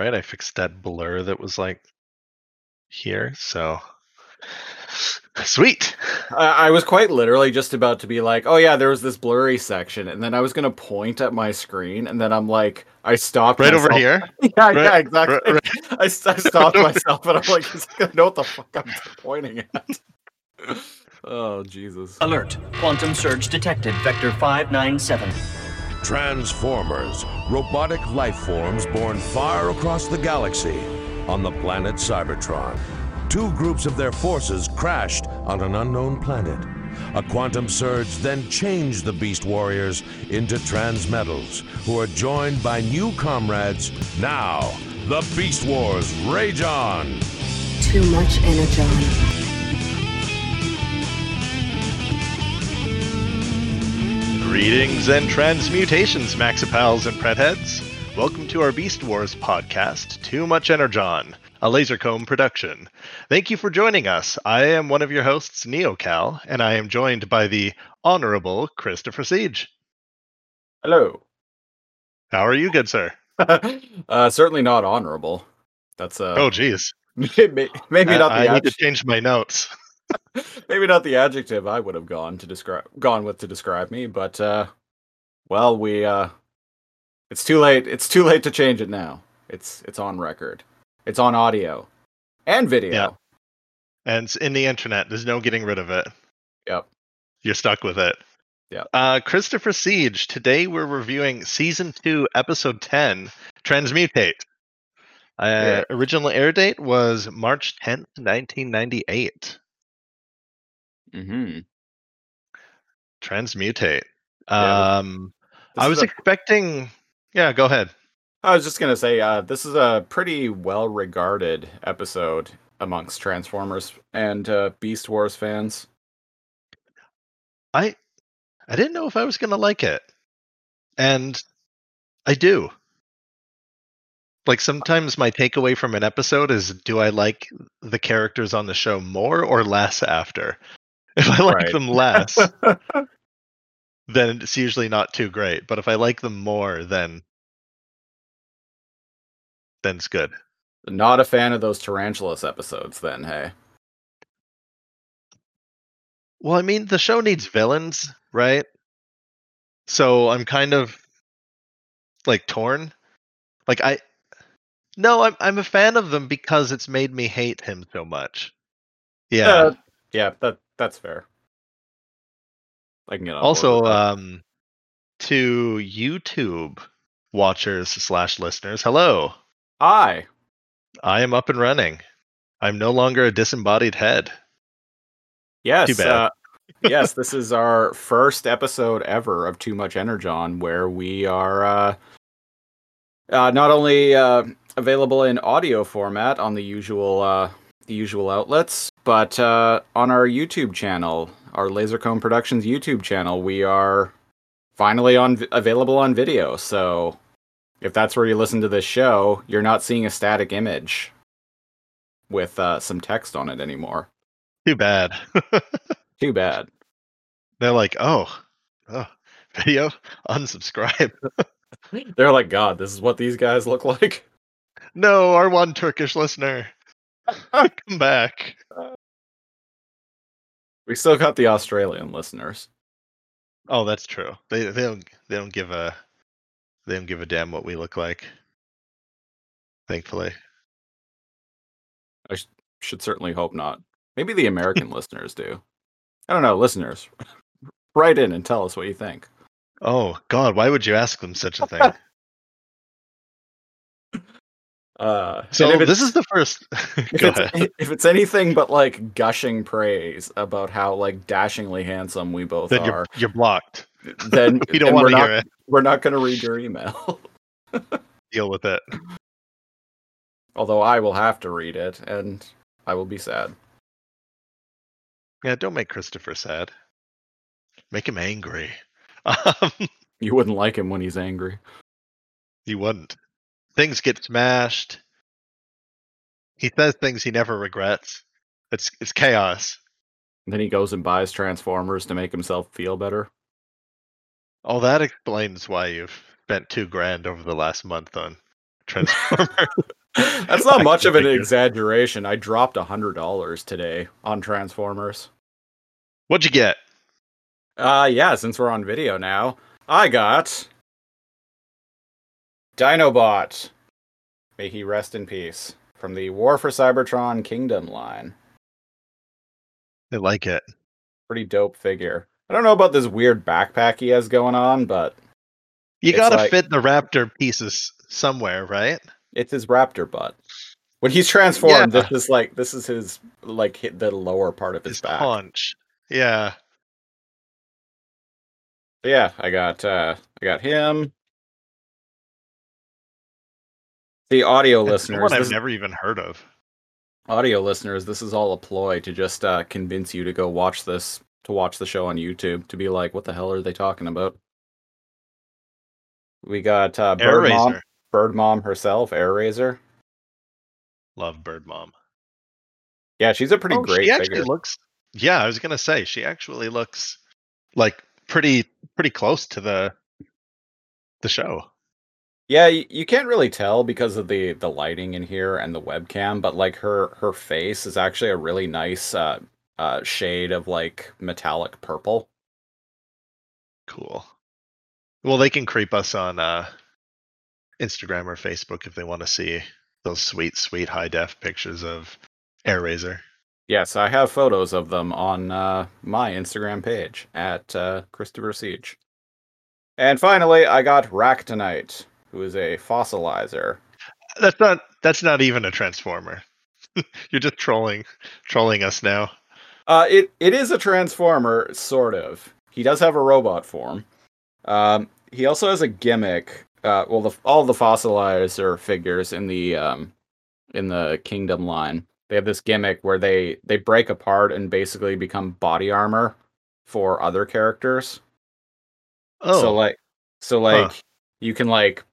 right? I fixed that blur that was like here. So sweet. I, I was quite literally just about to be like, "Oh yeah, there was this blurry section," and then I was gonna point at my screen, and then I'm like, I stopped Right over here. yeah, yeah, exactly. right, right. I, I stopped myself, and I'm like, I know what the fuck I'm pointing at." oh Jesus! Alert. Quantum surge detected. Vector 597. Transformers, robotic life forms born far across the galaxy on the planet Cybertron. Two groups of their forces crashed on an unknown planet. A quantum surge then changed the Beast Warriors into Transmetals, who are joined by new comrades. Now, the Beast Wars rage on! Too much energon. Greetings and transmutations, Maxipals and Predheads. Welcome to our Beast Wars podcast, Too Much Energon, a Lasercomb production. Thank you for joining us. I am one of your hosts, NeoCal, and I am joined by the Honorable Christopher Siege. Hello. How are you, good sir? uh, certainly not honorable. That's uh, oh, geez. maybe, maybe I, not the I need to change my notes. maybe not the adjective I would have gone to describe gone with to describe me, but uh, well, we uh, it's too late. It's too late to change it now. It's it's on record. It's on audio and video. Yeah. And it's in the internet. There's no getting rid of it. Yep. You're stuck with it. Yep. Uh, Christopher Siege. Today we're reviewing season two, episode ten, Transmutate. Uh, Yeah. Original air date was March 10th, 1998. Mm-hmm. Transmutate. Yeah, Um, I was expecting. Yeah, go ahead. I was just gonna say, uh, this is a pretty well-regarded episode amongst Transformers and uh, Beast Wars fans. I I didn't know if I was gonna like it, and I do. Like sometimes my takeaway from an episode is do I like the characters on the show more or less after? If I like Right. them less, then it's usually not too great. But if I like them more, then then it's good. Not a fan of those Tarantulas episodes, then. Hey, Well, I mean, the show needs villains, right? So I'm kind of like torn. Like I No, I'm I'm a fan of them because it's made me hate him so much. Yeah. Uh, yeah, that that's fair. I can get on also um to YouTube watchers slash listeners, hello. hi. I am up and running. I'm no longer a disembodied head. Yes. bad. Uh, yes, this is our first episode ever of Too Much Energon, where we are uh, uh, not only uh, available in audio format on the usual uh, the usual outlets, but uh, on our YouTube channel, our Lasercomb Productions YouTube channel, we are finally on available on video. So if that's where you listen to this show, you're not seeing a static image with uh, some text on it anymore. Too bad. Too bad. They're like, oh, oh, video, unsubscribe. They're like, God, this is what these guys look like. No, our one Turkish listener. Come back. We still got the Australian listeners. Oh, that's true. They they don't they don't give a they don't give a damn what we look like. Thankfully. I sh- should certainly hope not. Maybe the American listeners do. I don't know, listeners. Write in and tell us what you think. Oh God, why would you ask them such a thing? Uh, So this is the first. if it's, if it's anything but like gushing praise about how like dashingly handsome we both Then are, you're you're blocked. then, We don't then want we're to not hear it. we're not going to read your email. Deal with it. Although I will have to read it, and I will be sad. Yeah, don't make Christopher sad. Make him angry. Um, You wouldn't like him when he's angry. he wouldn't. Things get smashed. He says things he never regrets. It's it's chaos. And then he goes and buys Transformers to make himself feel better. Oh, that explains why you've spent two grand over the last month on Transformers. That's not much of an exaggeration. I dropped a hundred dollars today on Transformers. What'd you get? Uh yeah, since we're on video now, I got Dinobot. May he rest in peace. From the War for Cybertron Kingdom line. I like it. Pretty dope figure. I don't know about this weird backpack he has going on, but You gotta like- fit the raptor pieces somewhere, right? it's his raptor butt. When he's transformed, Yeah. this is like this is his like hit the lower part of his, His back. Yeah. Yeah, I got uh I got him. The audio That's listeners, one I've this, never even heard of. audio listeners, this is all a ploy to just uh convince you to go watch this to watch the show on YouTube to be like, what the hell are they talking about? We got uh Air Bird Mom, Razor. Bird Mom herself, Air Razor. Love Bird Mom. Yeah, she's a pretty Oh, great she actually figure. looks yeah, I was gonna say she actually looks like pretty pretty close to the the show. Yeah, you, can't really tell because of the the lighting in here and the webcam, but like her her face is actually a really nice uh uh shade of like metallic purple. Cool. Well, they can creep us on uh, Instagram or Facebook if they want to see those sweet, sweet high def pictures of Air Razor. Yes, I have photos of them on uh my Instagram page at uh Christopher Siege. And finally, I got Ractonite, who is a fossilizer. That's not. That's not even a transformer. You're just trolling, trolling us now. Uh, it it is a transformer, sort of. He does have a robot form. Um, he also has a gimmick. Uh, well, the, all the fossilizer figures in the um, in the Kingdom line, they have this gimmick where they they break apart and basically become body armor for other characters. Oh, So like, so Huh. like, you can like,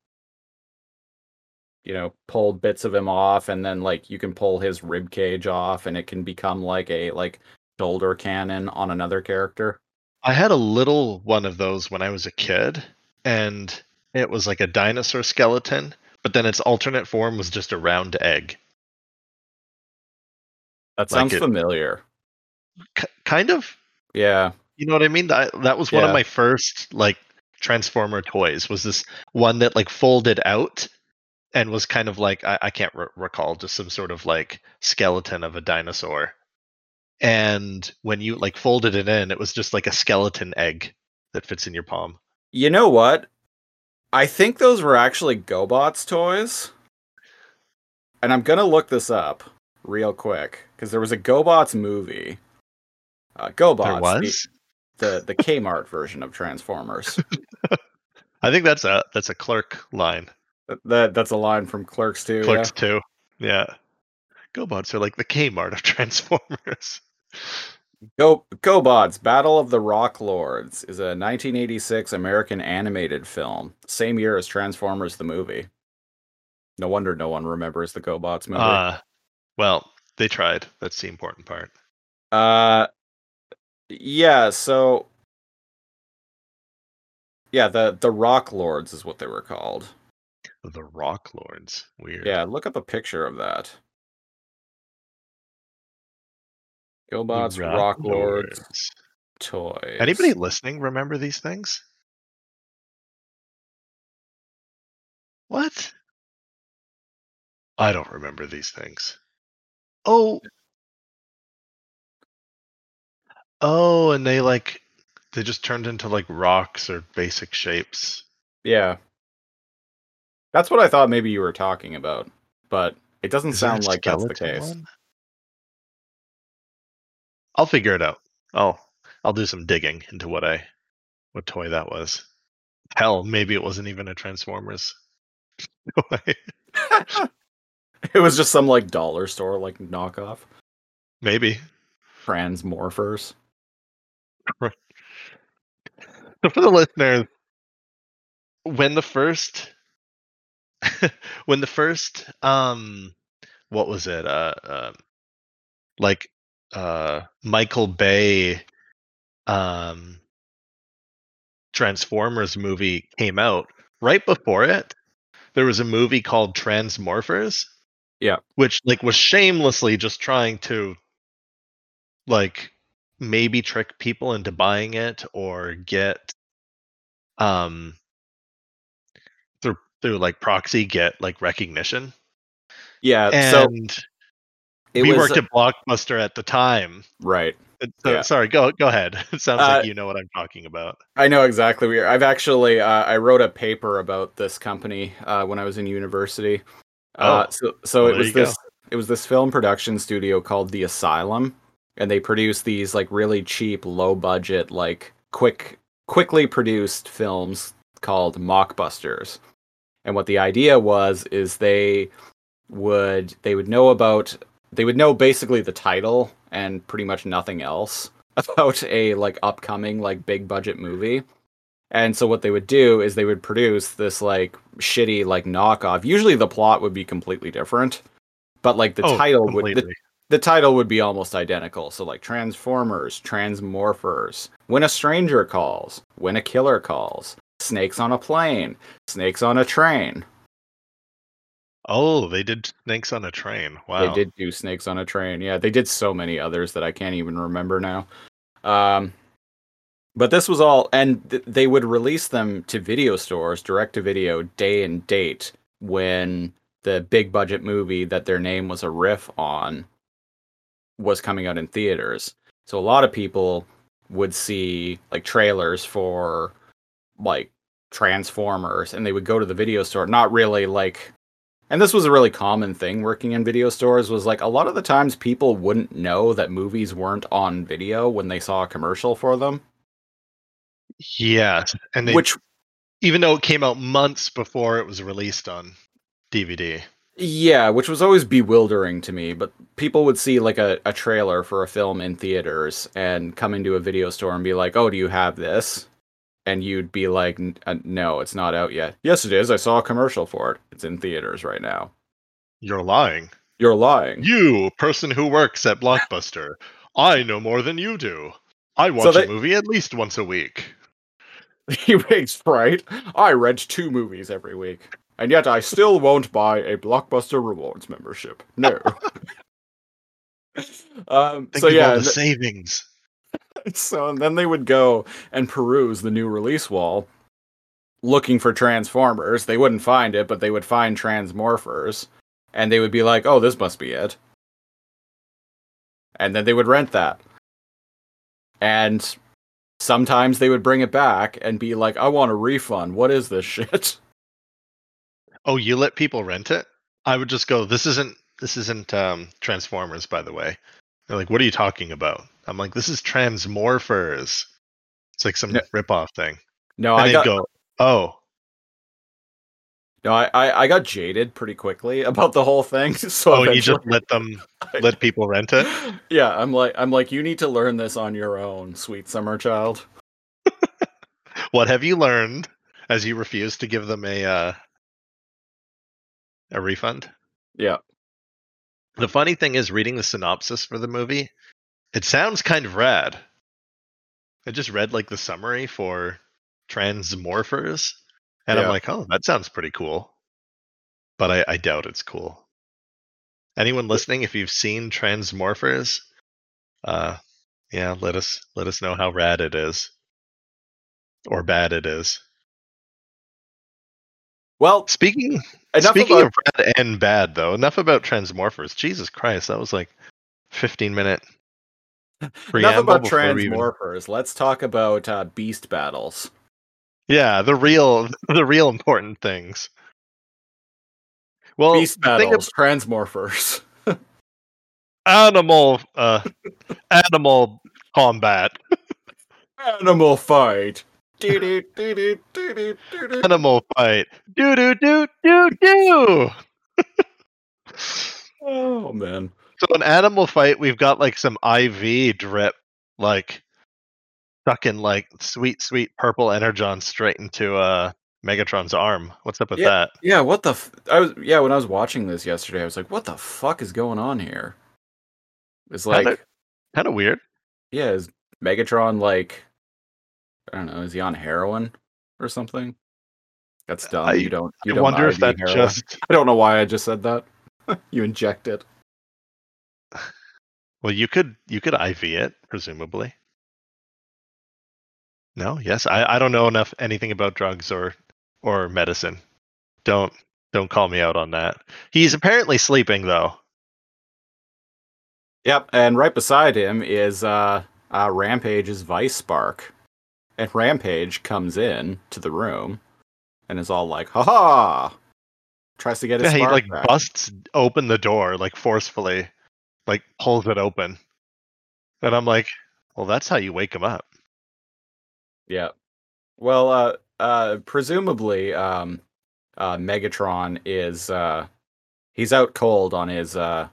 you know, pulled bits of him off, and then like you can pull his rib cage off, and it can become like a like shoulder cannon on another character. I had a little one of those when I was a kid, and it was like a dinosaur skeleton, but then its alternate form was just a round egg. That Like sounds it- familiar. K- kind of. Yeah. You know what I mean? That that was one of my first like Transformer toys. Was this one that like folded out and was kind of like I, I can't re- recall, just some sort of like skeleton of a dinosaur. And when you like folded it in, it was just like a skeleton egg that fits in your palm. You know what? I think those were actually GoBots toys. And I'm gonna look this up real quick because there was a GoBots movie. Uh, GoBots, there the- was. the the Kmart version of Transformers. I think that's a that's a clerk line. That, that that's a line from Clerks too. Clerks too. Yeah. GoBots are like the Kmart of Transformers. Go GoBots Battle of the Rock Lords is a 1986 American animated film, same year as Transformers the movie. No wonder no one remembers the GoBots movie. Uh well, they tried. That's the important part. Uh, yeah. So, yeah, the the Rock Lords is what they were called. The Rock Lords. Weird. Yeah, look up a picture of that. The GoBots Rock, Lords Lords. toys. Anybody listening remember these things? What? I don't remember these things. Oh. Oh, and they like they just turned into like rocks or basic shapes. Yeah, that's what I thought. Maybe you were talking about, but it doesn't Is sound like that's the case. one? I'll figure it out. I'll I'll do some digging into what I what toy that was. Hell, maybe it wasn't even a Transformers toy. it was just some like dollar store like knockoff maybe. Transmorphers. So for the listeners, when the first when the first um what was it? Uh um like uh Michael Bay um Transformers movie came out, right before it, there was a movie called Transmorphers. Yeah. Which like was shamelessly just trying to like maybe trick people into buying it or get um through like proxy get like recognition. Yeah, And so we was worked at Blockbuster at the time. right. So, Yeah. Sorry, go go ahead. It sounds Uh, like you know what I'm talking about. I know exactly where I've actually uh, I wrote a paper about this company uh, when I was in university. Uh, Oh. so so Well, it was you go. this it was this film production studio called The Asylum, and they produce these like really cheap, low budget, like quick quickly produced films called mockbusters. And what the idea was is they would they would know about they would know basically the title and pretty much nothing else about a like upcoming like big budget movie. And so what they would do is they would produce this like shitty like knockoff. Usually the plot would be completely different, but like the Oh, title would the, the title would be almost identical. So like Transformers, Transmorphers, When a Stranger Calls, When a Killer Calls, Snakes on a Plane, Snakes on a Train. Oh, they did Snakes on a Train. Wow. They did do Snakes on a Train. Yeah, they did so many others that I can't even remember now. Um, but this was all, and th- they would release them to video stores, direct to video, day and date when the big budget movie that their name was a riff on was coming out in theaters. So a lot of people would see like trailers for like Transformers and they would go to the video store, not really like and this was a really common thing working in video stores was like a lot of the times people wouldn't know that movies weren't on video when they saw a commercial for them Yes, and they, which even though it came out months before it was released on DVD. yeah which was always bewildering to me but people would see like a, a trailer for a film in theaters and come into a video store and be like oh do you have this and you'd be like uh, no it's not out yet yes it is i saw a commercial for it it's in theaters right now You're lying. you're lying You, person who works at Blockbuster, I know more than you do. I watch they- a movie at least once a week. He makes right. I rent two movies every week, and yet I still won't buy a Blockbuster Rewards membership. No. um, Think so yeah, the th- savings. so and then they would go and peruse the new release wall, looking for Transformers. They wouldn't find it, but they would find Transmorphers, and they would be like, "Oh, this must be it," and then they would rent that. And sometimes they would bring it back and be like, "I want a refund. What is this shit?" Oh, you let people rent it? I would just go, This isn't this isn't um Transformers, by the way. They're like, What are you talking about? I'm like, This is Transmorphers. It's like some No. ripoff thing. No, and I got go, Oh, no, I, I I got jaded pretty quickly about the whole thing. So oh, you just let them let people rent it? yeah, I'm like I'm like you need to learn this on your own, sweet summer child. What have you learned as you refuse to give them a uh, a refund? Yeah. The funny thing is, reading the synopsis for the movie, it sounds kind of rad. I just read like the summary for Transmorphers, and I'm like, oh, that sounds pretty cool. But I, I doubt it's cool. Anyone listening, if you've seen Transmorphers, uh, yeah, let us let us know how rad it is, or bad it is. Well, Speaking speaking about of rad and bad, though, enough about Transmorphers. Jesus Christ, that was like 15 minute enough about we even- Transmorphers. Let's talk about uh, beast battles. Yeah, the real the real important things. Well, beast battles, Transmorphers. animal uh animal combat, Animal fight. Doo-doo, doo-doo, doo-doo. animal fight. Do do do do do. Oh man. So an animal fight, we've got like some IV drip, like sucking like sweet sweet purple energon straight into uh Megatron's arm. What's up with Yeah. that? Yeah, what the f- I was yeah, when I was watching this yesterday, I was like, what the fuck is going on here? It's like Kinda- weird. yeah, is Megatron like I don't know, is he on heroin or something? That's dumb. I- you don't. You I don't wonder if that heroin. just I don't know why I just said that. you inject it. Well, you could you could IV it presumably. No, yes, I, I don't know enough anything about drugs or or medicine. Don't don't call me out on that. He's apparently sleeping though. Yep, and right beside him is uh, uh Rampage's Vice Spark. And Rampage comes in to the room and is all like, "Ha ha!" Tries to get his Yeah, he like back. busts open the door like forcefully, like pulls it open, and I'm like, well, that's how you wake him up. Yeah. Well, uh, uh, presumably, um, uh, Megatron is uh, he's out cold on his uh,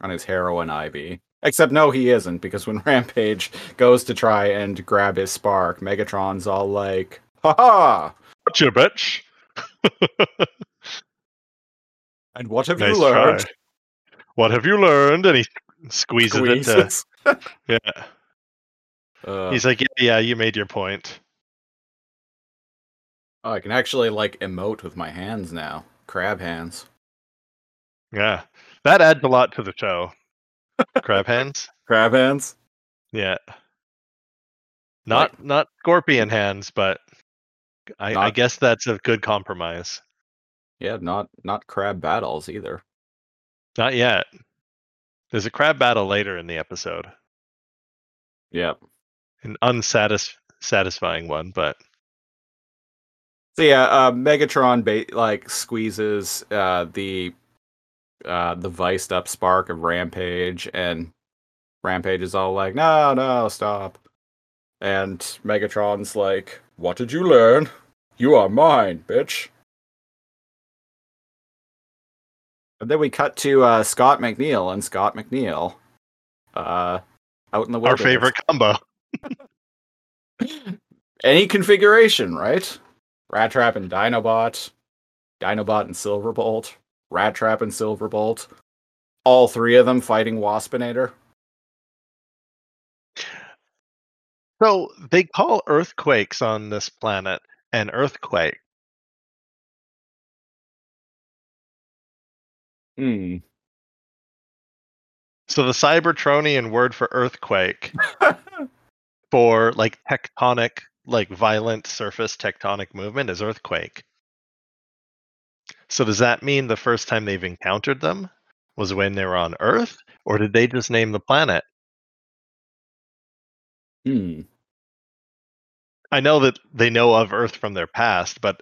on his heroin IV. Except no, he isn't because when Rampage goes to try and grab his spark, Megatron's all like, "Ha ha!" Gotcha, bitch. And what have Nice you learned? try. What have you learned? And he squeezes it. To, yeah, Uh, he's like, yeah, yeah, you made your point. oh, I can actually like emote with my hands now. Crab hands. Yeah, that adds a lot to the show. Crab hands. Crab hands. Yeah. Not not scorpion hands, but I, I guess that's a good compromise. Yeah, not not crab battles either. Not yet. There's a crab battle later in the episode. Yep. An unsatisfying satisfying one, but So yeah, uh, Megatron ba- like squeezes uh, the uh, the viced up spark of Rampage, and Rampage is all like, "No, no, stop!" And Megatron's like, "What did you learn? You are mine, bitch." And then we cut to uh, Scott McNeill and Scott McNeill, uh, out in the woods. our favorite combo. Any configuration, right? Rat Trap and Dinobot, Dinobot and Silverbolt, Rat Trap and Silverbolt. All three of them fighting Waspinator. So they call earthquakes on this planet an earthquake. Hmm. So the Cybertronian word for earthquake for like tectonic, like violent surface tectonic movement is earthquake. So does that mean the first time they've encountered them was when they were on Earth, or did they just name the planet? hmm. I know that they know of Earth from their past, but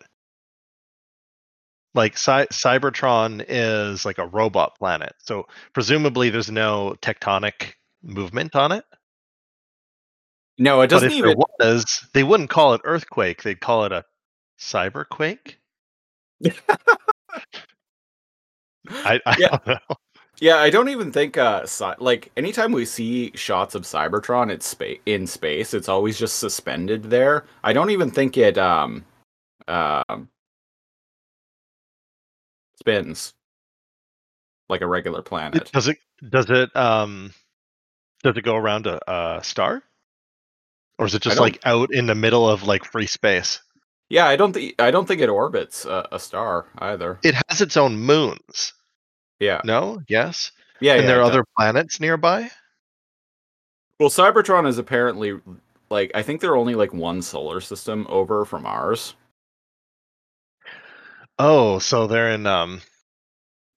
like Cy- Cybertron is like a robot planet, so presumably there's no tectonic movement on it. No, it doesn't if even. there was, they wouldn't call it earthquake; they'd call it a cyberquake. I, I Yeah. don't know. Yeah, I don't even think uh like anytime we see shots of Cybertron it's spa- in space, it's always just suspended there. I don't even think it um um spins like a regular planet. Does it? Does it? Um, does it go around a, a star, or is it just like out in the middle of like free space? Yeah, I don't think I don't think it orbits a, a star either. It has its own moons. Yeah, No. Yes. yeah, and yeah, there are does. other planets nearby. Well, Cybertron is apparently like I think they're only like one solar system over from ours. Oh, so they're in um,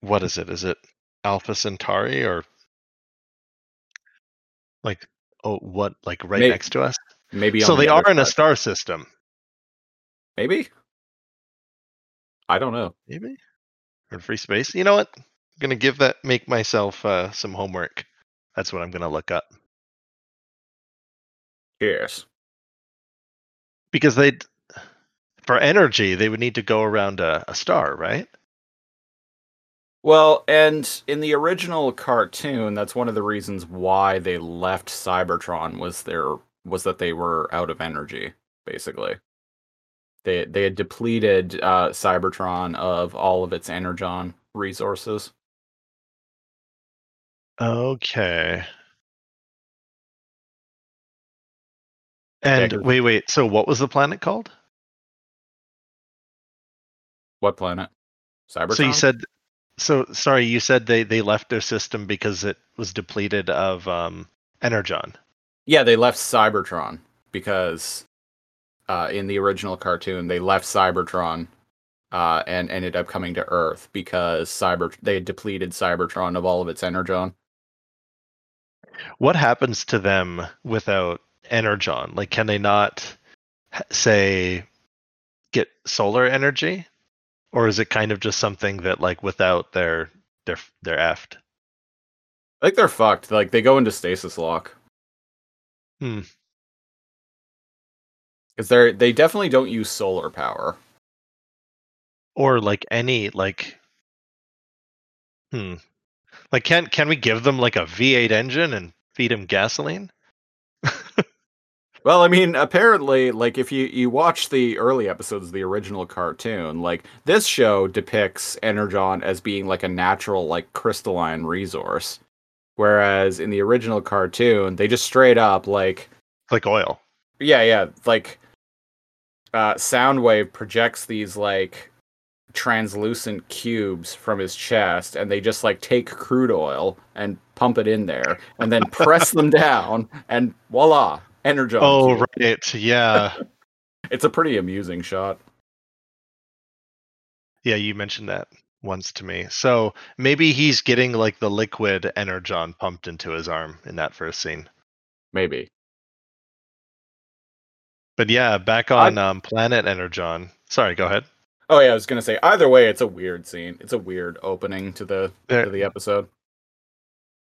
what is it? Is it Alpha Centauri or like oh what like right May- next to us? Maybe So on the they other are in a star system, Maybe. I don't know. maybe, or in free space. You know what? I'm gonna give that make myself uh, some homework. That's what I'm gonna look up Yes. because they, for energy, they would need to go around a, a star, right? Well, and in the original cartoon, that's one of the reasons why they left Cybertron was their was that they were out of energy, basically. They they had depleted uh, Cybertron of all of its energon resources. Okay. And wait, wait. So what was the planet called? What planet? Cybertron. So you said, so sorry, you said they they left their system because it was depleted of um, energon. Yeah, they left Cybertron because uh, in the original cartoon they left Cybertron uh, and ended up coming to Earth because Cyber they had depleted Cybertron of all of its energon. What happens to them without energon? Like, can they not say get solar energy, or is it kind of just something that like without their their they're effed? I think they're fucked. Like they go into stasis lock. Hmm. Because they're they definitely don't use solar power. or like any like hmm like can can we give them like a v8 engine and feed them gasoline Well, I mean, apparently, like if you you watch the early episodes of the original cartoon, like this show depicts energon as being like a natural, like crystalline resource, whereas in the original cartoon, they just straight up like like oil. Yeah, yeah, like uh, Soundwave projects these like translucent cubes from his chest, and they just like take crude oil and pump it in there, and then press them down, and voila, energon. oh cube. right yeah It's a pretty amusing shot. yeah you mentioned that once to me so maybe he's getting like the liquid energon pumped into his arm in that first scene Maybe. but yeah back on um, planet energon sorry go ahead Oh yeah, I was gonna say. Either way, it's a weird scene. It's a weird opening to the There- to the episode.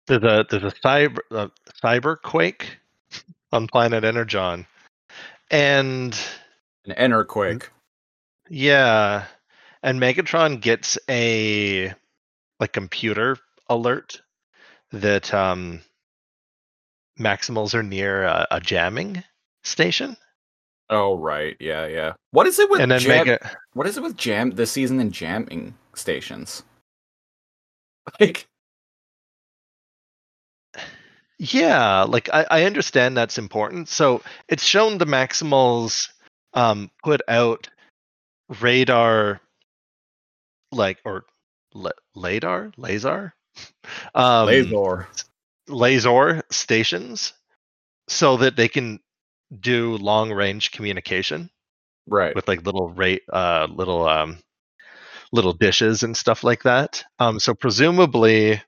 there's a there's a cyber uh, cyber quake on planet energon and An inner quake. Yeah. And Megatron gets a like computer alert that um Maximals are near a, a jamming station. Oh right, yeah, yeah. What is it with and then jam- Mega What is it with jam this season in jamming stations? Like, Yeah, like I, I understand that's important. So it's shown the Maximals um put out radar like or la- radar laser um Lazor. laser stations so that they can do long range communication Right. with like little rate uh little um little dishes and stuff like that um so presumably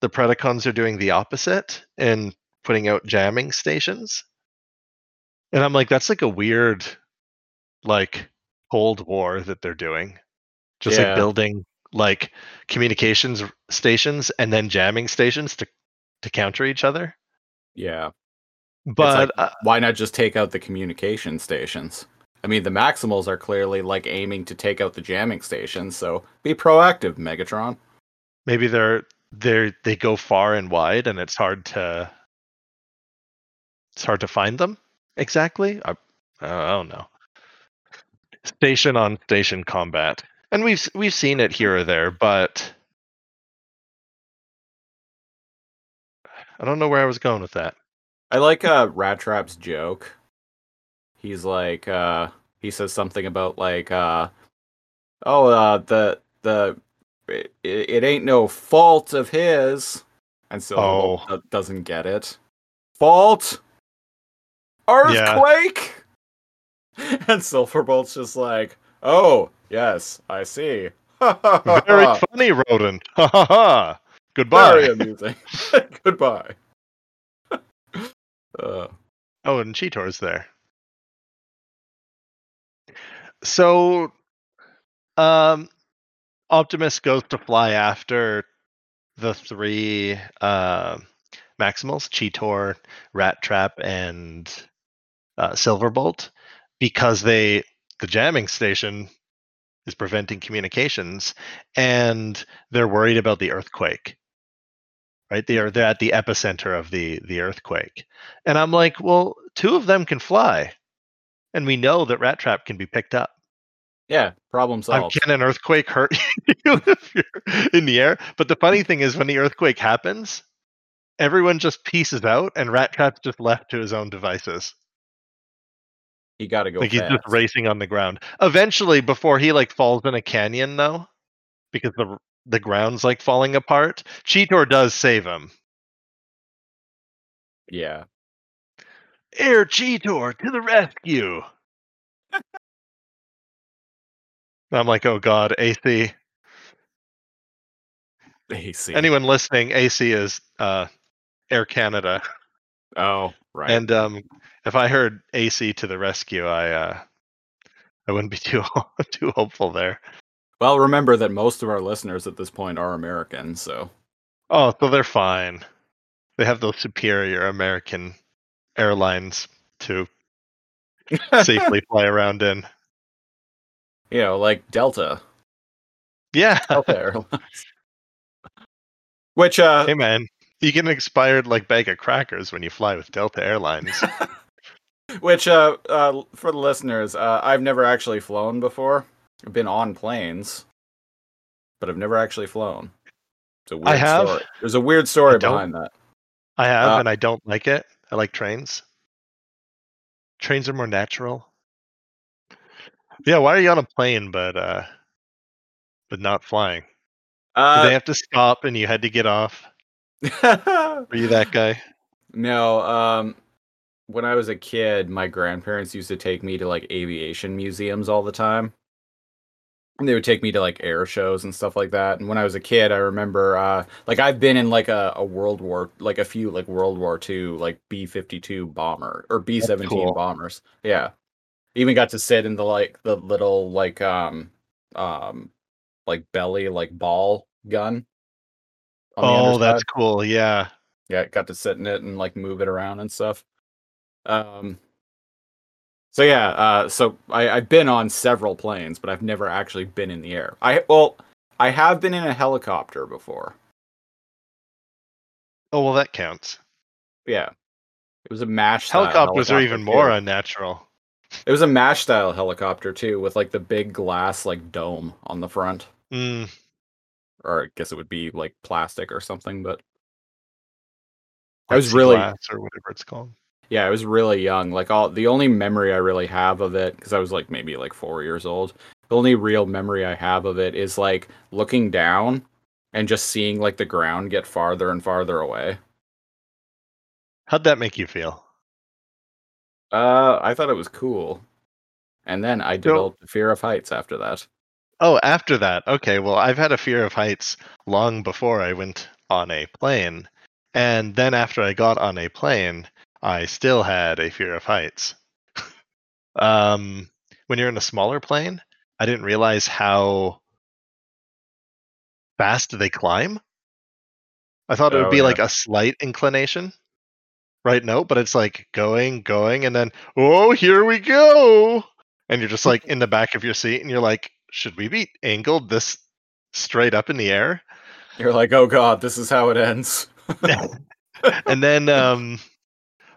the predacons are doing the opposite and putting out jamming stations and i'm like that's like a weird like cold war that they're doing just Yeah. like building like communications stations and then jamming stations to to counter each other yeah. but like, Why not just take out the communication stations? I mean, the Maximals are clearly like aiming to take out the jamming stations, so be proactive, Megatron. maybe they're they're they go far and wide and it's hard to it's hard to find them? Exactly? I, I don't know. Station on station combat. And we've we've seen it here or there but i don't know where i was going with that. I like uh Rat Trap's joke. He's like uh he says something about like uh oh uh the the it, it ain't no fault of his and so Oh. doesn't get it. Fault earthquake and Silverbolt's just like, "Oh, yes, I see." very funny rodent ha ha ha goodbye Very amusing. Goodbye. uh, Oh, and Cheetor's there. So, um, Optimus goes to fly after the three uh, Maximals, Cheetor, Rat Trap, and uh, Silverbolt, because they the jamming station is preventing communications, and they're worried about the earthquake. Right, they are they're at the epicenter of the the earthquake, and I'm like, well, two of them can fly, and we know that Rat Trap can be picked up. Yeah, problem Um, solved. can an earthquake hurt you if you're in the air? But the funny thing is, when the earthquake happens, everyone just pieces out, and Rat Trap's just left to his own devices. He got to go like he's just racing on the ground. Eventually, before he like falls in a canyon, though, because the the ground's like falling apart, Cheetor does save him. Yeah. Air Cheetor to the rescue! I'm like, oh god, AC. AC. Anyone listening, AC is uh, Air Canada, Oh, right. and um, if I heard AC to the rescue, I uh, I wouldn't be too too hopeful there. well, remember that most of our listeners at this point are American, so Oh, so they're fine. They have those superior American airlines to safely fly around in. You know, like Delta, Yeah. Delta Airlines. Which uh hey man, you get an expired like bag of crackers when you fly with Delta Airlines. which uh uh for the listeners, uh I've never actually flown before. I've been on planes, but I've never actually flown. It's a weird I have. story. There's a weird story behind that. I have, Uh, and I don't like it. I like trains. Trains are more natural. Yeah, why are you on a plane but uh but not flying? Do they Uh have to stop and you had to get off? Were you that guy? No, um when I was a kid, my grandparents used to take me to like aviation museums all the time. And they would take me to like air shows and stuff like that. And when I was a kid, I remember uh like I've been in like a, a World War like a few like World War II like B fifty two bomber or B seventeen cool. bombers. Yeah. Even got to sit in the like the little like um um like belly like ball gun. Oh, that's cool. Yeah. Yeah, got to sit in it and like move it around and stuff. Um so yeah, uh so I, I've been on several planes, but I've never actually been in the air. I well, I have been in a helicopter before. Oh well that counts. Yeah. It was a mash Helicopters are even helicopter, more unnatural. It was a mash style helicopter too, with like the big glass like dome on the front. Mm, Or I guess it would be like plastic or something, but I was really or whatever it's called. Yeah, I was really young. Like all the only memory I really have of it because I was like maybe like 4 years old. The only real memory I have of it is like looking down and just seeing like the ground get farther and farther away. How'd that make you feel? Uh, I thought it was cool. And then I developed a fear of heights after that. Oh, after that. Okay, well, I've had a fear of heights long before I went on a plane. And then after I got on a plane, I still had a fear of heights. um, when you're in a smaller plane, I didn't realize how fast they climb. I thought it would Oh, be yeah. like a slight inclination. Right? No, but it's like going, going, and then, oh, here we go. And you're just like in the back of your seat, and you're like, should we be angled this straight up in the air? You're like, "Oh god, this is how it ends." and then um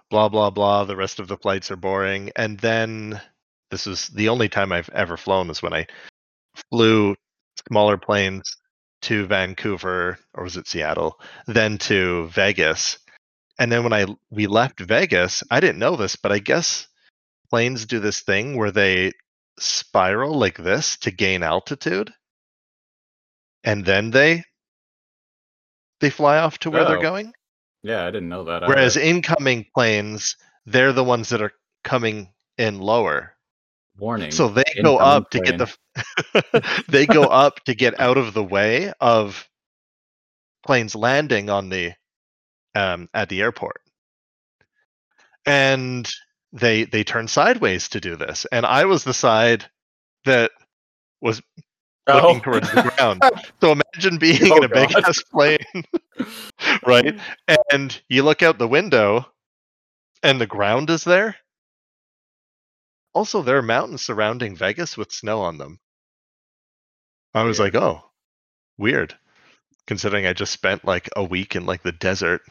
blah blah blah the rest of the flights are boring and then this is the only time i've ever flown is when i flew smaller planes to vancouver or was it seattle then to vegas and then when i we left vegas i didn't know this but i guess planes do this thing where they spiral like this to gain altitude and then they they fly off to where they're Oh. going yeah, I didn't know that. Whereas either. incoming planes, they're the ones that are coming in lower. warning. So they go incoming up to get the they go up to get out of the way of planes landing on the um at the airport. And they they turn sideways to do this. And I was the side that was looking Oh. towards the ground. So imagine being Oh, in a big God. ass plane, right? And you look out the window and the ground is there. Also, there are mountains surrounding Vegas with snow on them. I was Weird. like, oh, weird. Considering I just spent like a week in like the desert.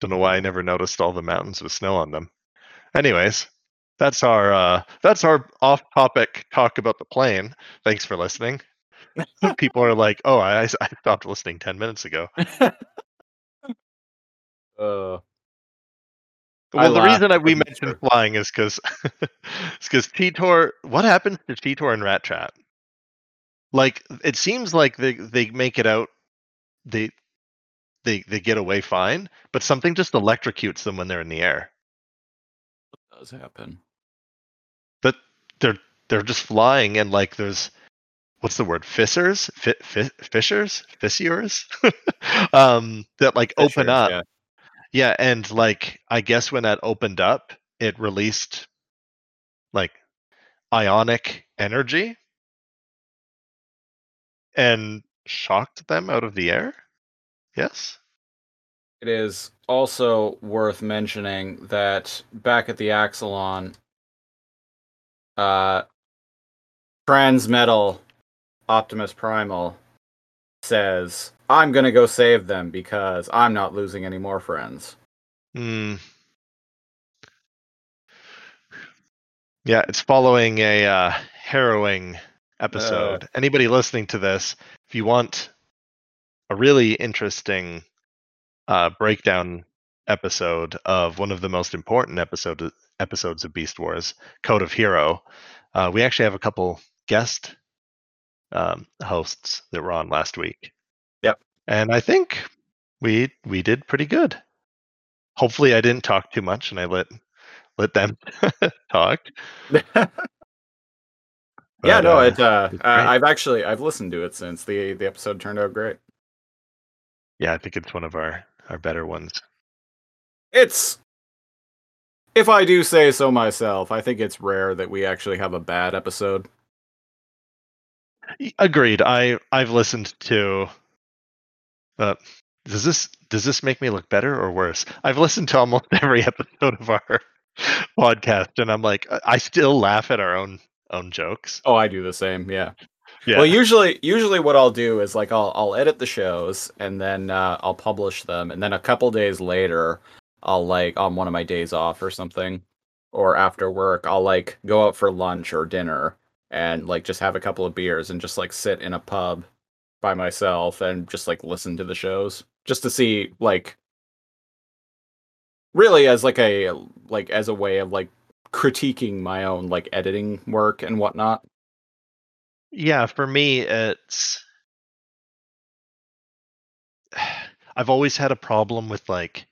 Don't know why I never noticed all the mountains with snow on them. Anyways, that's our uh that's our off-topic talk about the plane. Thanks for listening. People are like, "Oh, I, I stopped listening 10 minutes ago." Uh, I Well, the reason I, we mentioned true. flying is because it's because Cheetor. What happens to Cheetor and Rat Trap? Like it seems like they they make it out. They they they get away fine, but something just electrocutes them when they're in the air. does happen. But they're they're just flying and like there's what's the word fissures fi- fi- fissures fissures um that like open up yeah. Yeah, and like I guess when that opened up, it released like ionic energy and shocked them out of the air. Yes. It is also worth mentioning that back at the Axalon, uh, Transmetal Optimus Primal says, I'm gonna go save them because I'm not losing any more friends. Hmm. Yeah, it's following a uh, harrowing episode. Anybody listening to this, if you want a really interesting uh, breakdown episode of one of the most important episode episodes of Beast Wars, Code of Hero, uh, we actually have a couple guest um, hosts that were on last week. Yep. and I think we we did pretty good. Hopefully, I didn't talk too much, and I let let them talk. yeah, no, uh, it. Uh, uh. I've actually I've listened to it since the the episode turned out great. Yeah, I think it's one of our our better ones. It's, if I do say so myself, I think it's rare that we actually have a bad episode. Agreed. I I've listened to. Uh, does this does this make me look better or worse? I've listened to almost every episode of our podcast, and I'm like, I- I still laugh at our own own jokes. Oh, I do the same. Yeah. Yeah. Well, usually, usually what I'll do is like I'll I'll edit the shows and then uh, I'll publish them, and then a couple days later, I'll like on one of my days off or something, or after work, I'll like go out for lunch or dinner and like just have a couple of beers and just like sit in a pub by myself and just like listen to the shows just to see like really as like a like as a way of like critiquing my own like editing work and whatnot. Yeah, for me, it's. I've always had a problem with like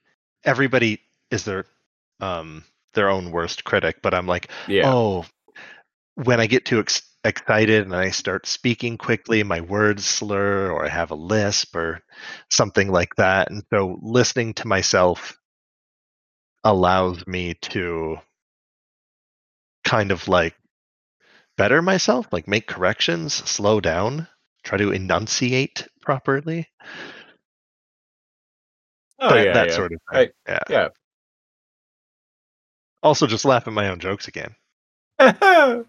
everybody is their um their own worst critic, but I'm like, Yeah. oh, when I get too ex- excited and I start speaking quickly, my words slur or I have a lisp or something like that. And so listening to myself allows me to kind of like better myself, like make corrections, slow down, try to enunciate properly. Oh that, yeah, that yeah. sort of I- thing. yeah. yeah. Also, just laugh at my own jokes again. uh,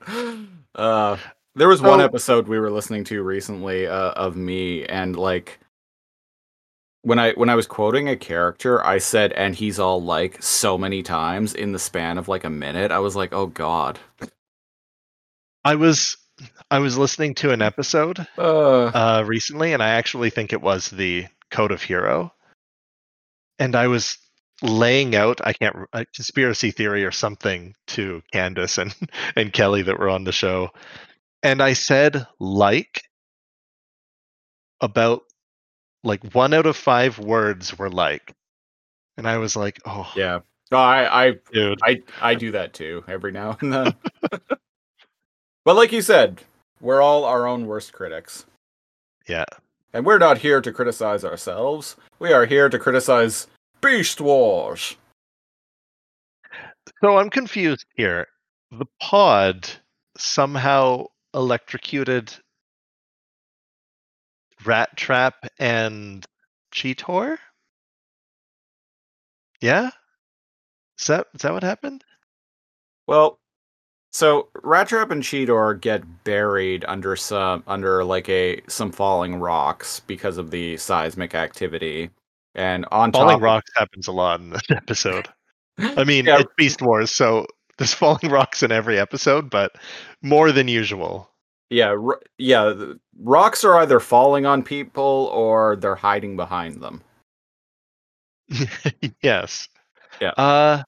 there was one So- episode we were listening to recently uh, of me, and like when I when I was quoting a character, I said, "and he's all like" so many times in the span of like a minute. I was like, "Oh God." I was I was listening to an episode Uh, uh, recently, and I actually think it was the Code of Hero. And I was laying out, I can't, a conspiracy theory or something to Candace and, and Kelly that were on the show. And I said, like, about like one out of five words were like. And I was like, oh, yeah. No, I I dude. I I do that too every now and then. but like you said, we're all our own worst critics. Yeah. And we're not here to criticize ourselves. We are here to criticize Beast Wars. So I'm confused here. The pod somehow electrocuted Rat Trap and Cheetor? Yeah? Is that is that what happened? Well, so Rattrap and Cheetor get buried under some under like a some falling rocks because of the seismic activity. And on Falling top rocks happens a lot in this episode. I mean, Yeah. it's Beast Wars, so there's falling rocks in every episode, but more than usual. Yeah, r- yeah, rocks are either falling on people or they're hiding behind them. yes. Yeah. Uh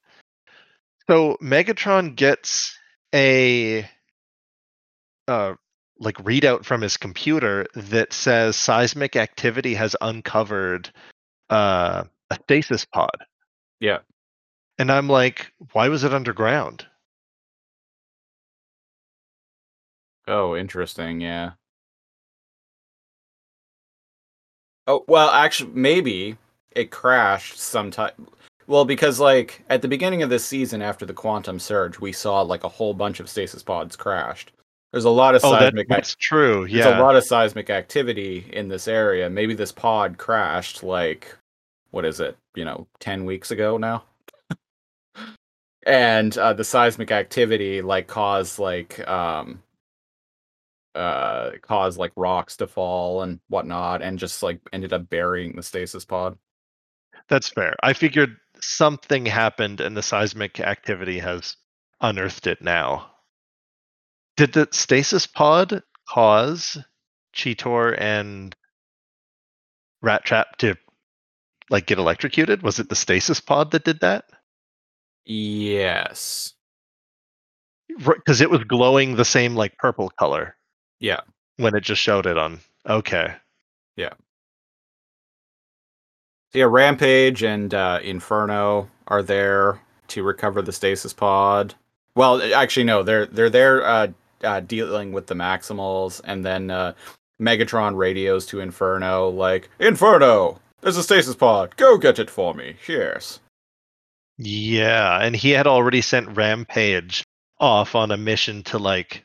So Megatron gets a uh like readout from his computer that says seismic activity has uncovered uh a stasis pod. Yeah. And I'm like, why was it underground? Oh, interesting. Yeah. Oh, well, actually, maybe it crashed sometime. Well, because like at the beginning of this season, after the quantum surge, we saw like a whole bunch of stasis pods crashed. There's a lot of Oh, seismic. ac- that's true. There's Yeah. a lot of seismic activity in this area. Maybe this pod crashed like what is it? You know, ten weeks ago now. and uh, the seismic activity like caused like um uh caused like rocks to fall and whatnot and just like ended up burying the stasis pod. That's fair. I figured something happened and the seismic activity has unearthed it now. Did the stasis pod cause Cheetor and Rat Trap to like get electrocuted? Was it the stasis pod that did that? Yes. Because it was glowing the same like purple color Yeah. when it just showed it on. Okay. So yeah, Rampage and uh, Inferno are there to recover the stasis pod. Well, actually, no, they're they're there uh, uh, dealing with the Maximals, and then uh, Megatron radios to Inferno like, "Inferno, there's a stasis pod. Go get it for me. Cheers." Yeah, and he had already sent Rampage off on a mission to like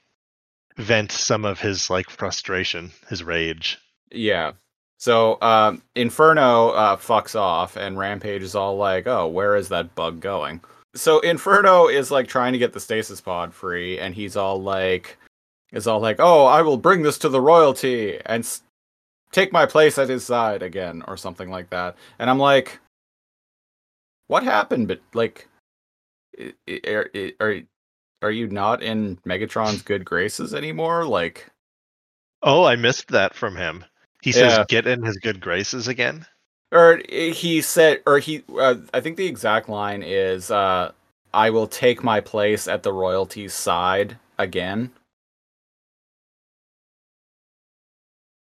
vent some of his like frustration, his rage. Yeah. So um, Inferno uh, fucks off, and Rampage is all like, "Oh, where is that bug going?" So Inferno is like trying to get the stasis pod free, and he's all like, is all like, "Oh, I will bring this to the royalty and s- take my place at his side again," or something like that. And I'm like, "What happened?" But like, are are are you not in Megatron's good graces anymore? Like, Oh, I missed that from him. He says, Yeah. "Get in his good graces again." or he said or he uh, i think the exact line is uh i will take my place at the royalties side again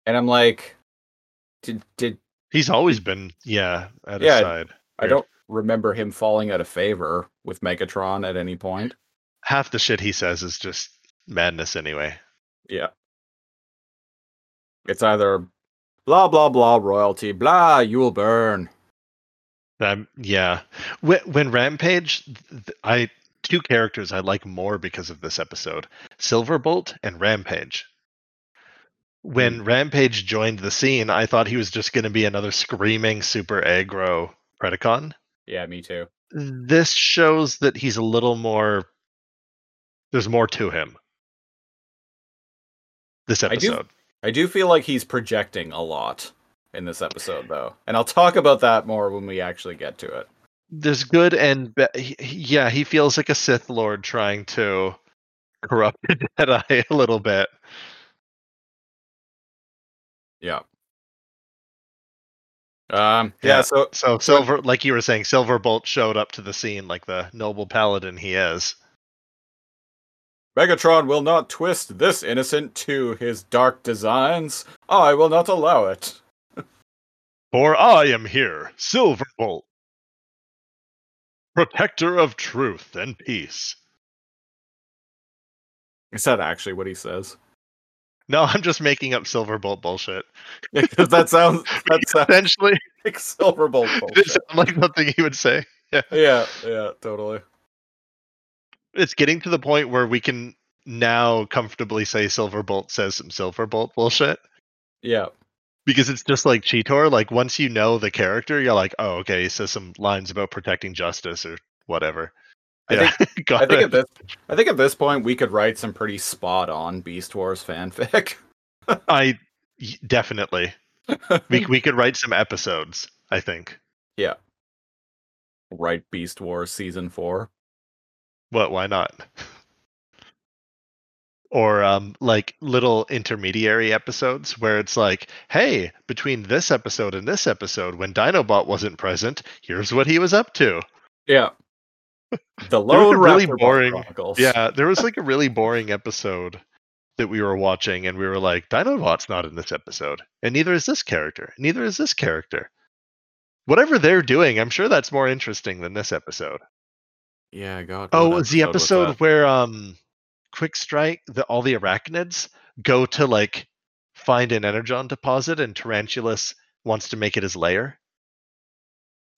and i'm like did did He's always been, yeah, at Yeah. his side. i don't remember him falling out of favor with megatron at any point Half the shit he says is just madness anyway. yeah it's either blah blah blah royalty blah you'll burn Um, yeah, when, when Rampage, I two characters I like more because of this episode: Silverbolt and Rampage. When Rampage joined the scene, I thought he was just going to be another screaming super aggro Predacon. yeah me too This shows that he's a little more. There's more to him. This episode. I do feel like he's projecting a lot in this episode, though, and I'll talk about that more when we actually get to it. there's good and he- yeah, he feels like a Sith Lord trying to corrupt the Jedi a little bit. Yeah. Um. Yeah. Yeah. So So Silver, like you were saying, Silverbolt showed up to the scene like the noble paladin he is. Megatron will not twist this innocent to his dark designs. I will not allow it. For I am here, Silverbolt, protector of truth and peace. Is that actually what he says? No, I'm just making up Silverbolt bullshit. Because that sounds that sounds Essentially, like Silverbolt it bullshit. sounds like something he would say. Yeah, Yeah. Yeah. Totally. It's getting to the point where we can now comfortably say Silverbolt says some Silverbolt bullshit. Yeah. because it's just like Cheetor. Like once you know the character, you're like, oh, okay, he says some lines about protecting justice or whatever. I Yeah, got I think it. at this I think at this point we could write some pretty spot on Beast Wars fanfic. I definitely we we could write some episodes. I think. Yeah. Write Beast Wars season four. What? Why not? Or um, like little intermediary episodes where it's like, hey, between this episode and this episode, when Dinobot wasn't present, here's what he was up to. Yeah. The Lone really boring- Chronicles. Yeah, there was like a really boring episode that we were watching, and we were like, Dinobot's not in this episode, and neither is this character, neither is this character. Whatever they're doing, I'm sure that's more interesting than this episode. Yeah, God. Oh, it was the episode where um Quick Strike, the all the arachnids go to like find an energon deposit and Tarantulas wants to make it his lair.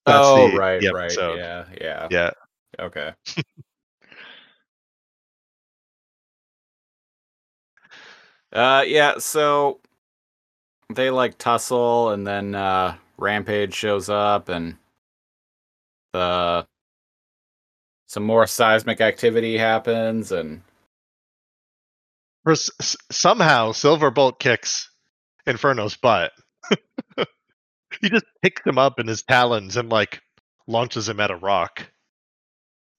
That's oh, the- right, the right. Yeah, yeah. Yeah. Okay. uh yeah, so they like tussle and then uh Rampage shows up and the some more seismic activity happens and For s- s- somehow Silverbolt kicks Inferno's butt. he just picks him up in his talons and like launches him at a rock.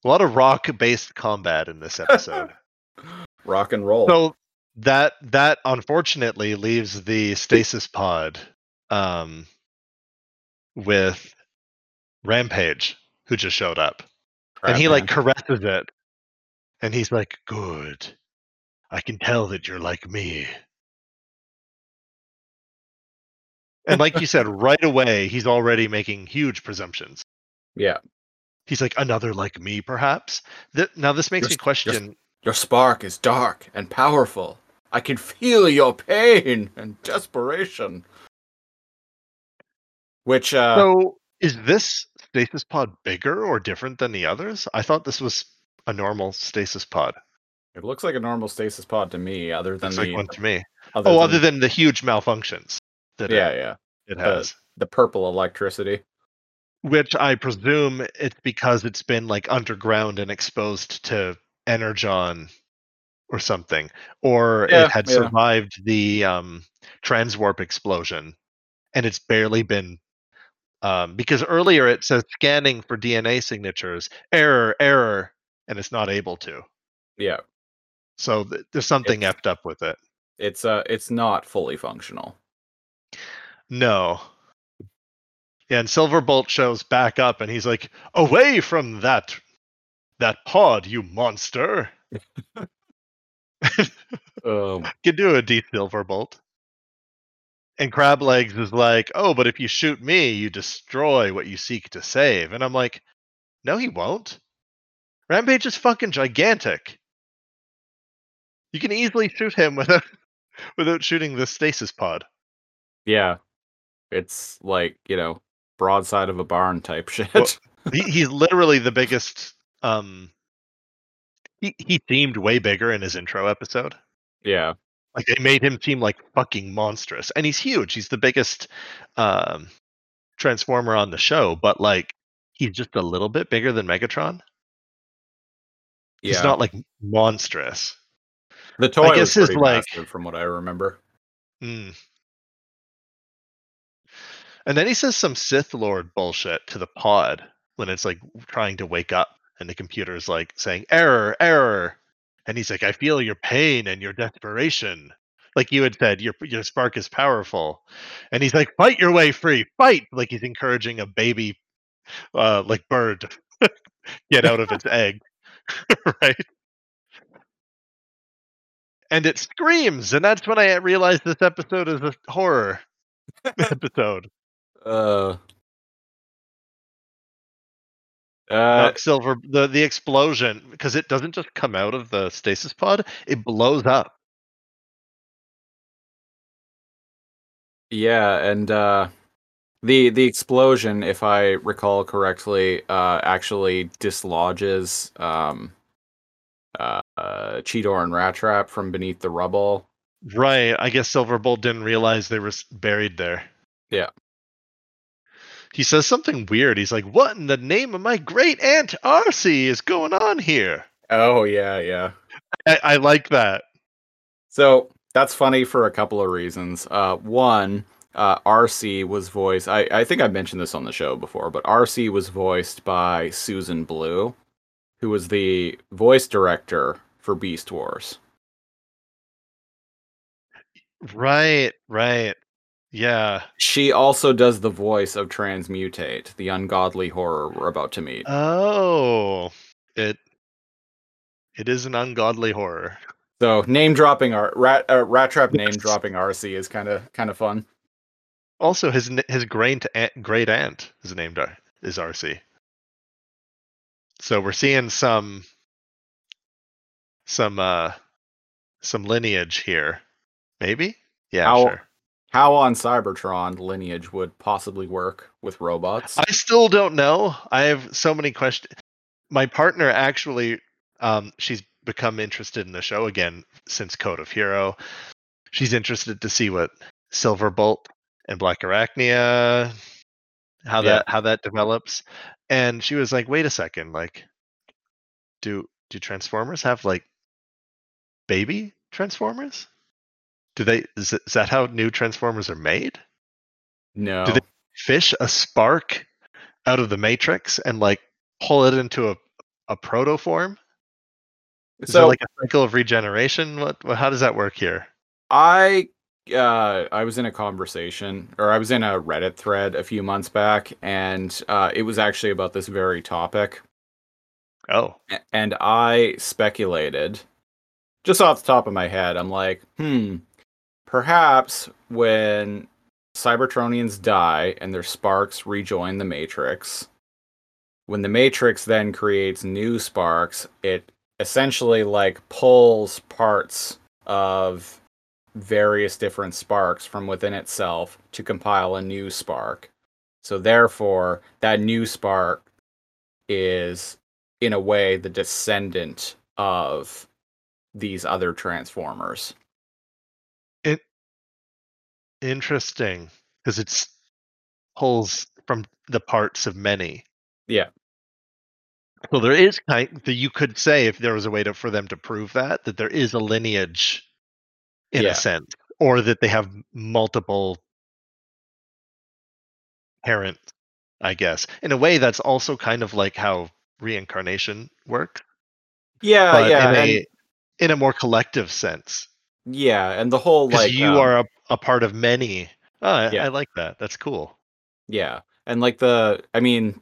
A lot of rock based combat in this episode. rock and roll. So that that unfortunately leaves the stasis pod um with Rampage, who just showed up. And he like caresses it. And he's like, Good. I can tell that you're like me. And like you said, right away he's already making huge presumptions. yeah. He's like, another like me, perhaps? Th- now this makes You're me question Your spark is dark and powerful. I can feel your pain and desperation. Which uh So is this stasis pod bigger or different than the others? I thought this was a normal stasis pod. it looks like a normal stasis pod to me, other than Looks the like one to me. other Oh, than- other than the huge malfunctions that yeah, it, yeah, it has. the purple electricity. Which I presume it's because it's been like underground and exposed to energon or something. Or Yeah, it had yeah. survived the um transwarp explosion and it's barely been um because earlier it says scanning for DNA signatures, error, error, and it's not able to. Yeah, So th- there's something It's- effed up with it. it's uh, it's not fully functional. No. Yeah, and Silverbolt shows back up and he's like, Away from that that pod, you monster. Um, Can do a a D Silverbolt. And Crab Legs is like, Oh, but if you shoot me, you destroy what you seek to save. And I'm like, No, he won't. Rampage is fucking gigantic. You can easily shoot him without without shooting the stasis pod. yeah, it's like you know, broadside of a barn type shit. Well- he, he's literally the biggest um he, he seemed way bigger in his intro episode yeah, like they made him seem like fucking monstrous and he's huge he's the biggest um transformer on the show but like he's just a little bit bigger than megatron yeah. he's not like monstrous the toy guess was pretty like- massive from what I remember. Mm. and then he says some sith lord bullshit to the pod when it's like trying to wake up and the computer's like saying error error and he's like i feel your pain and your desperation. Like you had said your your spark is powerful. And he's like fight your way free fight! Like he's encouraging a baby uh like bird get out of its egg right? And it screams and that's when i realized this episode is a horror episode. Uh, uh, not silver the the explosion because it doesn't just come out of the stasis pod it blows up Yeah, and uh, the the explosion, if I recall correctly, uh, actually dislodges um, uh, Cheetor and Rat Trap from beneath the rubble. right i guess Silver silverbolt didn't realize they were buried there Yeah. He says something weird he's like what in the name of my great aunt arcee is going on here Oh yeah, yeah. i, I like that So that's funny for a couple of reasons. Uh, one, uh, Arcee was voiced. I, I think I mentioned this on the show before, but Arcee was voiced by Susan Blu, who was the voice director for Beast Wars. right right yeah She also does the voice of Transmutate, the ungodly horror we're about to meet. oh It it is an ungodly horror. So name dropping our rat uh, rat trap name dropping Arcee is kind of kind of fun. Also, his his great aunt, great aunt is named Ar- is Arcee. So we're seeing some some uh some lineage here. Maybe? Yeah, sure. How on Cybertron lineage would possibly work with robots? I still don't know. I have so many questions. My partner actually, um, she's become interested in the show again since Code of Hero. She's interested to see what Silverbolt and Black Arachnia, how Yeah. that how that develops. And she was like, "Wait a second, like, do do Transformers have like baby Transformers? Do they? Is, that how new Transformers are made?" no. Do they fish a spark out of the matrix and like pull it into a, a proto form? Is so like a cycle of regeneration? What, what how does that work here? I uh I was in a conversation or I was in a Reddit thread a few months back and uh it was actually about this very topic Oh, and I speculated just off the top of my head I'm like, "Hmm, perhaps when Cybertronians die and their sparks rejoin the matrix, when the matrix then creates new sparks, it essentially like pulls parts of various different sparks from within itself to compile a new spark. So therefore, that new spark is in a way the descendant of these other transformers. Interesting. Because it's pulls from the parts of many. Yeah. So there is kind that you could say if there was a way to for them to prove that that there is a lineage in Yeah. a sense, or that they have multiple parents. I guess in a way that's also kind of like how reincarnation works, Yeah, but yeah, in and, in a more collective sense. Yeah, and the whole like you um, are a, a part of many. Oh, I, Yeah. I like that. That's cool. Yeah, and like the, I mean,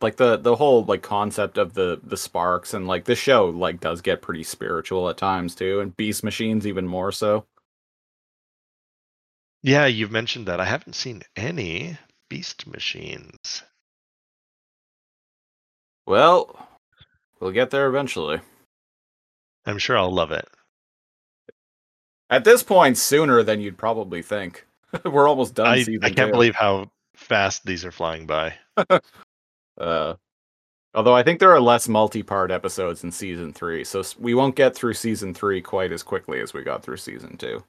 like the the whole like concept of the the sparks and like the show like does get pretty spiritual at times too, and Beast Machines even more so. Yeah, you've mentioned that. I haven't seen any beast machines. Well, we'll get there eventually. I'm sure I'll love it. At this point, sooner than you'd probably think. We're almost done. I, I can't two. believe how fast these are flying by. Uh, although I think there are less multi-part episodes in season three, so we won't get through season three quite as quickly as we got through season two.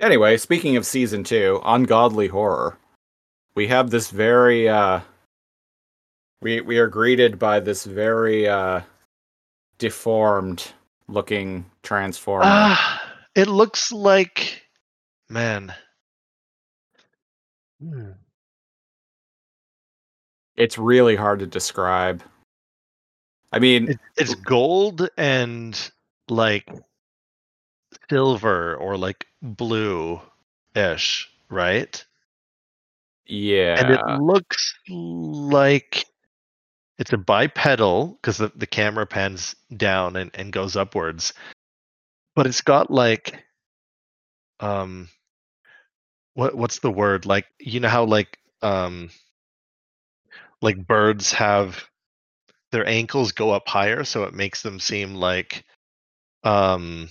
Anyway, speaking of season two, ungodly horror, we have this very uh, we we are greeted by this very uh, deformed looking transformer. Ah, it looks like, man. Hmm. it's really hard to describe. I mean, It, it's gold and like silver or like blue ish, right? yeah, and it looks like it's a bipedal because the, the camera pans down and, and goes upwards but it's got like um what what's the word like you know how like um like birds have their ankles go up higher so it makes them seem like um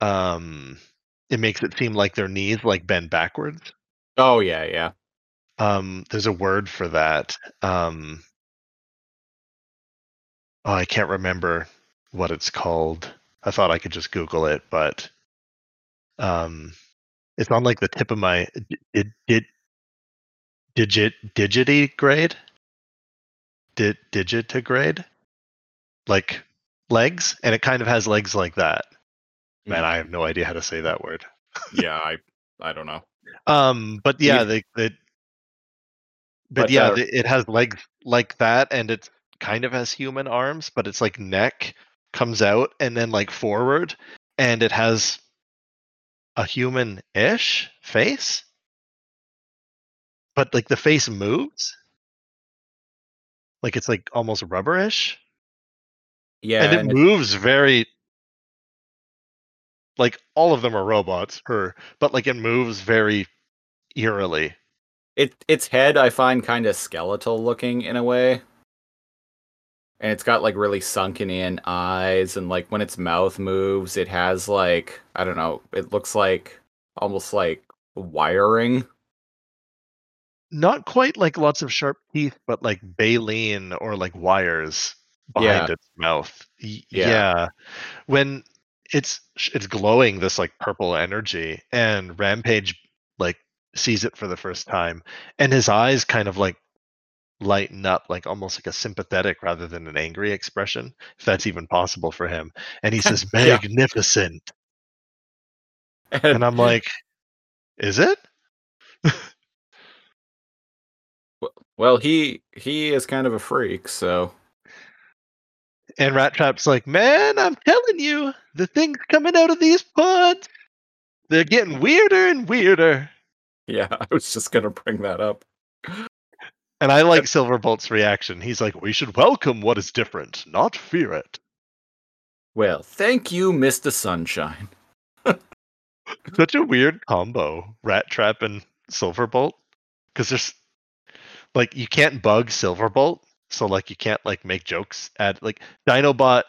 um it makes it seem like their knees like bend backwards Oh yeah, yeah. Um there's a word for that um oh i can't remember what it's called. I thought i could just google it but um it's on like the tip of my did did digit digity grade did digitigrade? Like legs? And it kind of has legs like that. Man Mm. i have no idea how to say that word. Yeah, I I don't know. Um, but yeah, You- the, the but, But, yeah, uh, the, it has legs like that, and it kind of has human arms, but it's like neck comes out and then like forward, and it has a human-ish face. but like the face moves. Like it's like almost rubberish. Yeah, and it and it- moves very like all of them are robots, her, but like it moves very eerily. It its head I find kind of skeletal looking in a way. And it's got like really sunken in eyes and like when its mouth moves it has like I don't know, it looks like almost like wiring. Not quite like lots of sharp teeth, but like baleen or like wires behind Yeah. its mouth. Y- Yeah. yeah. When it's it's glowing this like purple energy and Rampage like sees it for the first time and his eyes kind of like lighten up like almost like a sympathetic rather than an angry expression if that's even possible for him and he says Yeah. magnificent. And, and i'm like is it? Well, he he is kind of a freak, so and rat trap's like man i'm telling you the things coming out of these pods. They're getting weirder and weirder yeah, I was just gonna bring that up. and i like silverbolt's reaction he's like we should welcome what is different not fear it Well, thank you, Mr. Sunshine. such a weird combo rat trap and silverbolt because there's like you can't bug silverbolt so like you can't like make jokes at like dinobot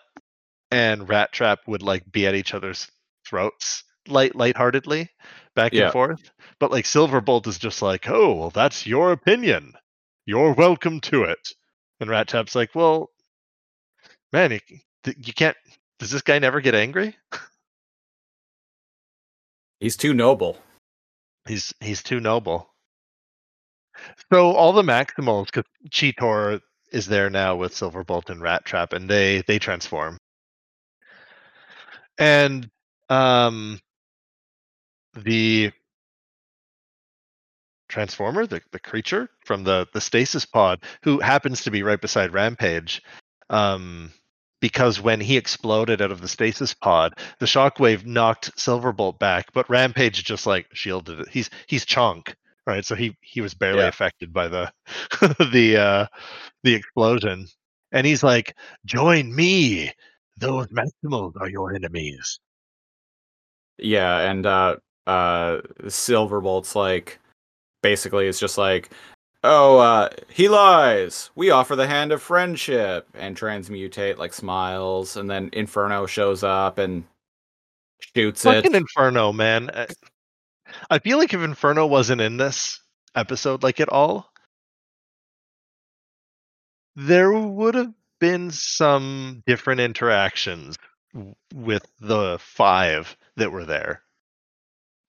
and rat trap would like be at each other's throats light lightheartedly back Yeah. and forth but like silverbolt is just like oh well that's your opinion you're welcome to it and rat trap's like well man you, you can't does this guy never get angry He's too noble. He's he's too noble. So all the Maximals, because Cheetor is there now with Silverbolt and Rat Trap, and they they transform. And um, the Transformer, the, the creature from the the stasis pod, who happens to be right beside Rampage, um, because when he exploded out of the stasis pod, the shockwave knocked Silverbolt back, but Rampage just like shielded it. He's he's chunk, right? So he he was barely Yeah. affected by the the uh the explosion. And he's like, "Join me. Those Maximals are your enemies." Yeah, and uh uh Silverbolt's like basically it's just like Oh, uh, he lies. We offer the hand of friendship and transmutate like smiles, and then Inferno shows up and shoots. Fucking it. Inferno, man. I feel like if Inferno wasn't in this episode like at all, there would have been some different interactions with the five that were there.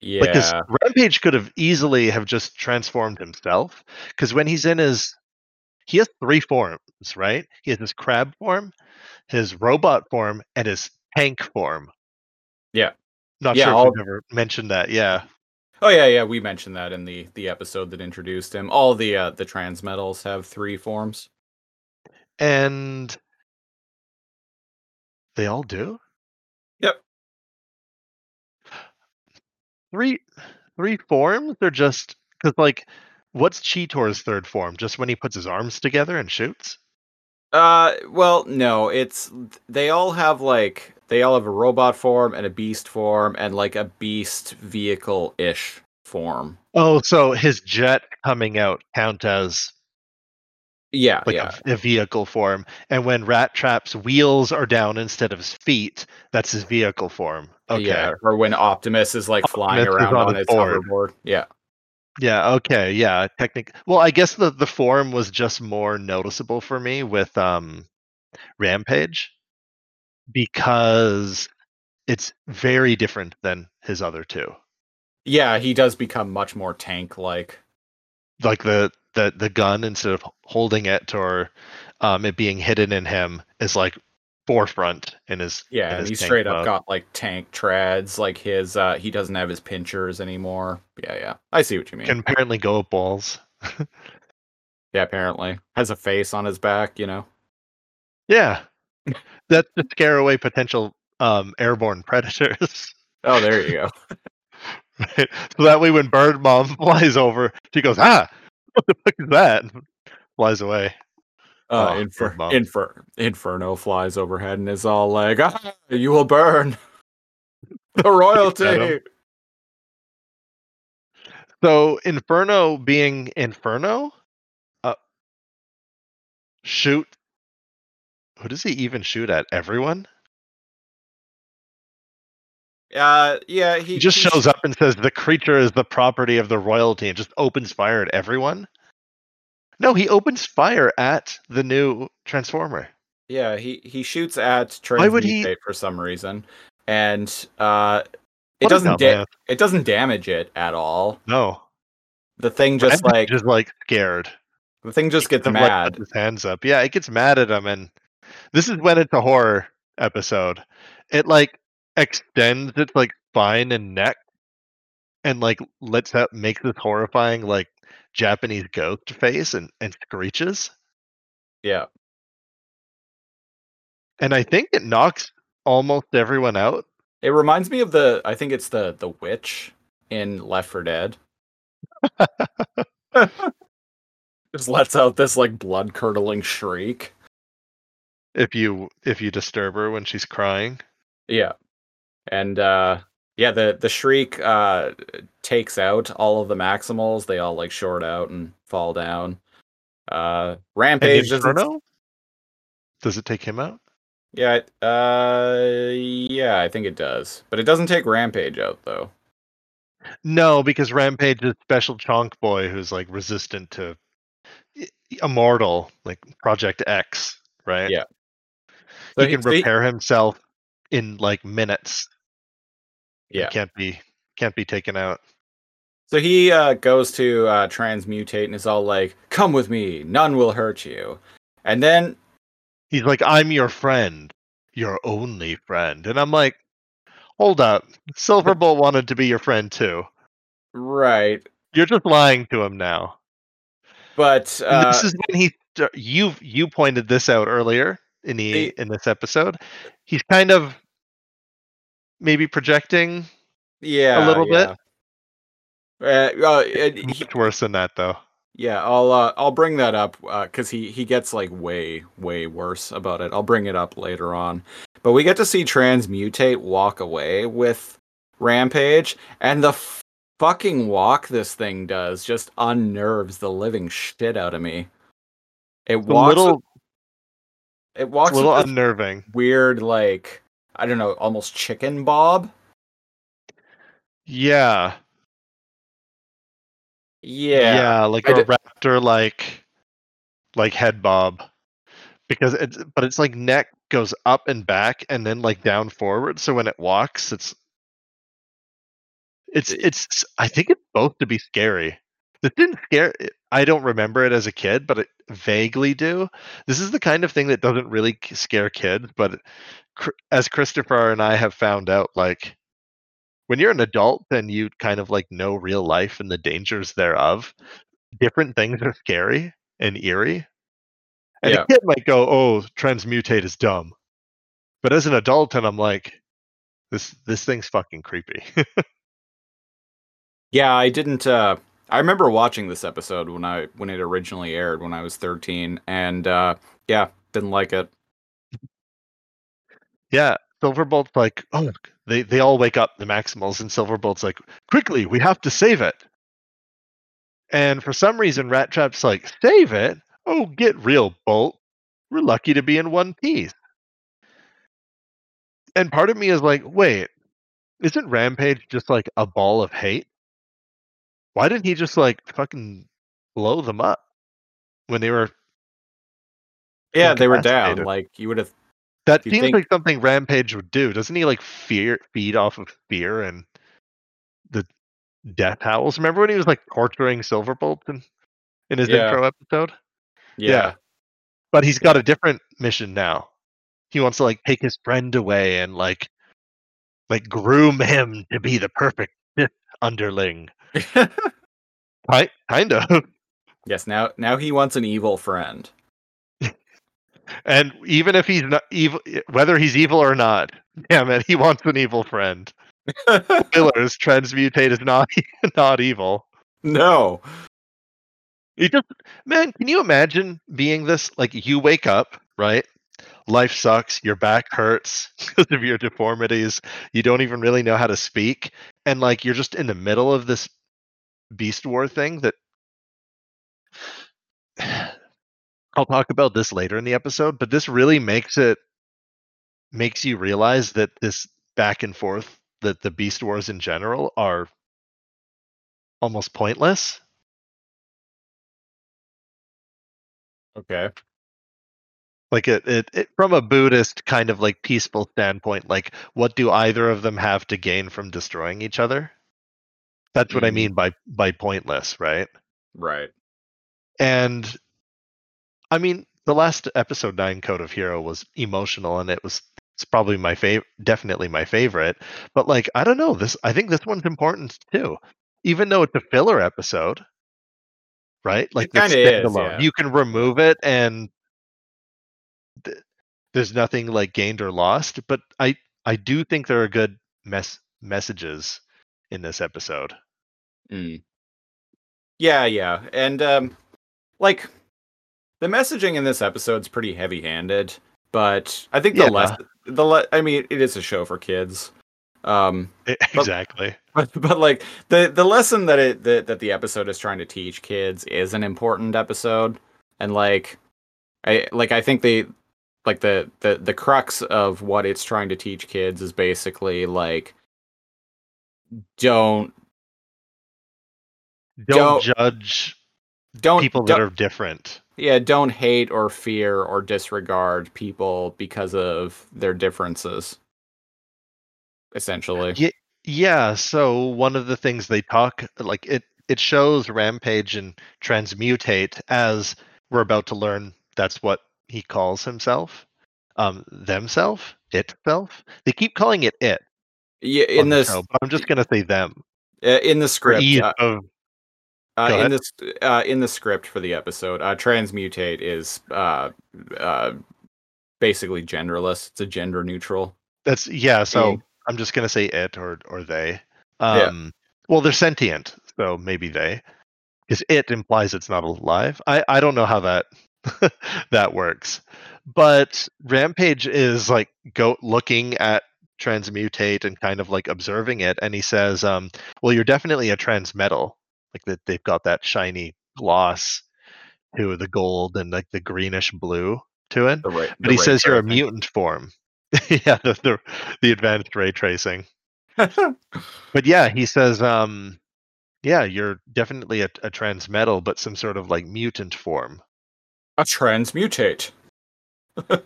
Because yeah, Rampage could have easily have just transformed himself. Because when he's in his, he has three forms, right? He has his crab form, his robot form, and his tank form. Yeah. Not Yeah, sure if all- we've ever mentioned that. Yeah. Oh yeah, yeah, we mentioned that in the the episode that introduced him. All the uh the trans metals have three forms. And they all do? Three three forms? They're just because like what's Cheetor's third form? Just when he puts his arms together and shoots? Uh, well, no, it's they all have like they all have a robot form and a beast form and like a beast vehicle ish form. Oh, so his jet coming out count as Yeah, like yeah, a, a vehicle form. And when Rat Trap's wheels are down instead of his feet, that's his vehicle form. Okay. yeah. Or when Optimus is like flying Optimus is around on on his his board. hoverboard. Yeah, Yeah, okay, yeah. Technic well, I guess the, the form was just more noticeable for me with um Rampage because it's very different than his other two. yeah. He does become much more tank like. Like the the the gun instead of holding it or um it being hidden in him is like forefront in his Yeah, and his he's tank straight up mode. got like tank treads. Like his, uh he doesn't have his pinchers anymore. Yeah, yeah. I see what you mean. can apparently go up balls. yeah, apparently has a face on his back. You know. Yeah. That's to scare away potential um airborne predators. Oh, there you go. Right? So that way when Bird Mom flies over, she goes, ah, what the fuck is that? Flies away. Uh, Oh, Infer- Infer- Inferno flies overhead and is all like, ah, "You will burn the royalty." So Inferno being Inferno, uh, shoot. Who does he even shoot at? Everyone. Uh, yeah, he, He just shows up and says the creature is the property of the royalty and just opens fire at everyone. No, he opens fire at the new Transformer. Yeah, he he shoots at Why would he- for some reason, and uh, it What doesn't da- it doesn't damage it at all. No, The thing just like just like scared. the thing just gets of, like, mad. his hands up. Yeah, it gets mad at him, and this is when it's a horror episode. It like extends its like spine and neck, and like lets out makes this horrifying like Japanese ghost face and and screeches. Yeah, And I think it knocks almost everyone out. it reminds me of the I think it's the the witch in Left 4 Dead. just lets out this like blood curdling shriek. If you if you disturb her when she's crying. Yeah. And uh yeah, the the shriek uh takes out all of the maximals. They all like short out and fall down. Uh Rampage doesn't Inferno? Does it take him out? Yeah, uh yeah, I think it does. But it doesn't take Rampage out though. No, because Rampage is special chonk boy who's like resistant to immortal, like Project X, right? Yeah. he So can so repair himself in like minutes. Yeah. can't be can't be taken out. So he uh goes to uh transmutate and is all like, "Come with me. None will hurt you." And then He's like, "I'm your friend, your only friend," and I'm like, "Hold up, Silverbolt wanted to be your friend too. right, You're just lying to him now." but uh this is when he you you pointed this out earlier in the The- in this episode. He's kind of maybe projecting yeah, a little yeah. Uh, uh, it- he- much worse than that though. Yeah, I'll uh, I'll bring that up because he he gets like way way worse about it. I'll bring it up later on. But we get to see Transmutate walk away with Rampage, and the f- fucking walk this thing does just unnerves the living shit out of me. It A walks. little with, it walks a little unnerving. weird like I don't know, almost chicken bob. Yeah. Yeah, Yeah, like I a did- raptor like like head bob. Because it's but it's like neck goes up and back and then like down forward. So when it walks, it's it's it's I think it's supposed to be scary. This didn't scare I don't remember it as a kid, but it vaguely do. This is the kind of thing that doesn't really scare kids, but as Christopher and I have found out, like when you're an adult and you kind of like know real life and the dangers thereof, different things are scary and eerie. And Yeah. a kid might go, "Oh, transmutate is dumb," but as an adult, and I'm like, "This this thing's fucking creepy." Yeah, I didn't uh I remember watching this episode when I when it originally aired when I was 13 and uh yeah, didn't like it. Yeah, Silverbolt's like, "Oh, they they all wake up, the Maximals," and Silverbolt's like, "Quickly, we have to save it." And for some reason, Rat Trap's like, "Save it? Oh, get real, Bolt. We're lucky to be in one piece." And part of me is like, "Wait, isn't Rampage just like a ball of hate? Why didn't he just like fucking blow them up when they were Yeah, they were down. Like you would have That seems think- like something Rampage would do. Doesn't he like fear feed off of fear and the death howls? Remember when he was like torturing Silverbolt in, in his Yeah. intro episode? yeah. But he's got a different mission now. He wants to like take his friend away and like like groom him to be the perfect underling. Right? Kind of. yes, now now he wants an evil friend. And even if he's not evil whether he's evil or not, damn it, he wants an evil friend. Spoilers, transmutate is not not evil. no. You just man, can you imagine being this? Like you wake up, right? Life sucks, your back hurts because of your deformities. You don't even really know how to speak. And like you're just in the middle of this beast war thing that I'll talk about this later in the episode, but this really makes it makes you realize that this back and forth that the beast wars in general are almost pointless Okay. like it, it, it from a buddhist kind of like peaceful standpoint like what do either of them have to gain from destroying each other that's what i Mhm. mean by by pointless right Right. and i mean the last episode 9 code of hero was emotional and it was it's probably my favorite definitely my favorite but like i don't know this i think this one's important too even though it's a filler episode right like it's kinda is, standalone. yeah. you can remove it and th- there's nothing like gained or lost but i i do think there are good mess messages in this episode Mm. Yeah, yeah. And um like the messaging in this episode's pretty heavy-handed, but I think the Yeah. less the le- I mean, it is a show for kids. Um exactly but, but like the the lesson that it that, that the episode is trying to teach kids is an important episode and like I like I think the like the the the crux of what it's trying to teach kids is basically like don't don't, Don't- judge don't people that don't- are different. Yeah don't hate or fear or disregard people because of their differences essentially. Ye- yeah so one of the things they talk like it it shows rampage and transmutate as we're about to learn that's what he calls himself um themself itself. They keep calling it it yeah in this show, i'm just gonna say them. Uh, in the script uh, of Uh, in this, uh, in the script for the episode, uh, transmutate is uh, uh, basically genderless. It's a gender neutral. that's yeah so being. i'm just gonna say it or or they Yeah. um well they're sentient so maybe they because it implies it's not alive i i don't know how that that works but rampage is like go looking at transmutate and kind of like observing it and he says um well you're definitely a transmetal like that they've got that shiny gloss to the gold and like the greenish blue to it The ra- but he ray says you're a mutant form. Yeah the, the the advanced ray tracing. But yeah he says um yeah you're definitely a, a transmetal but some sort of like mutant form. A transmutate.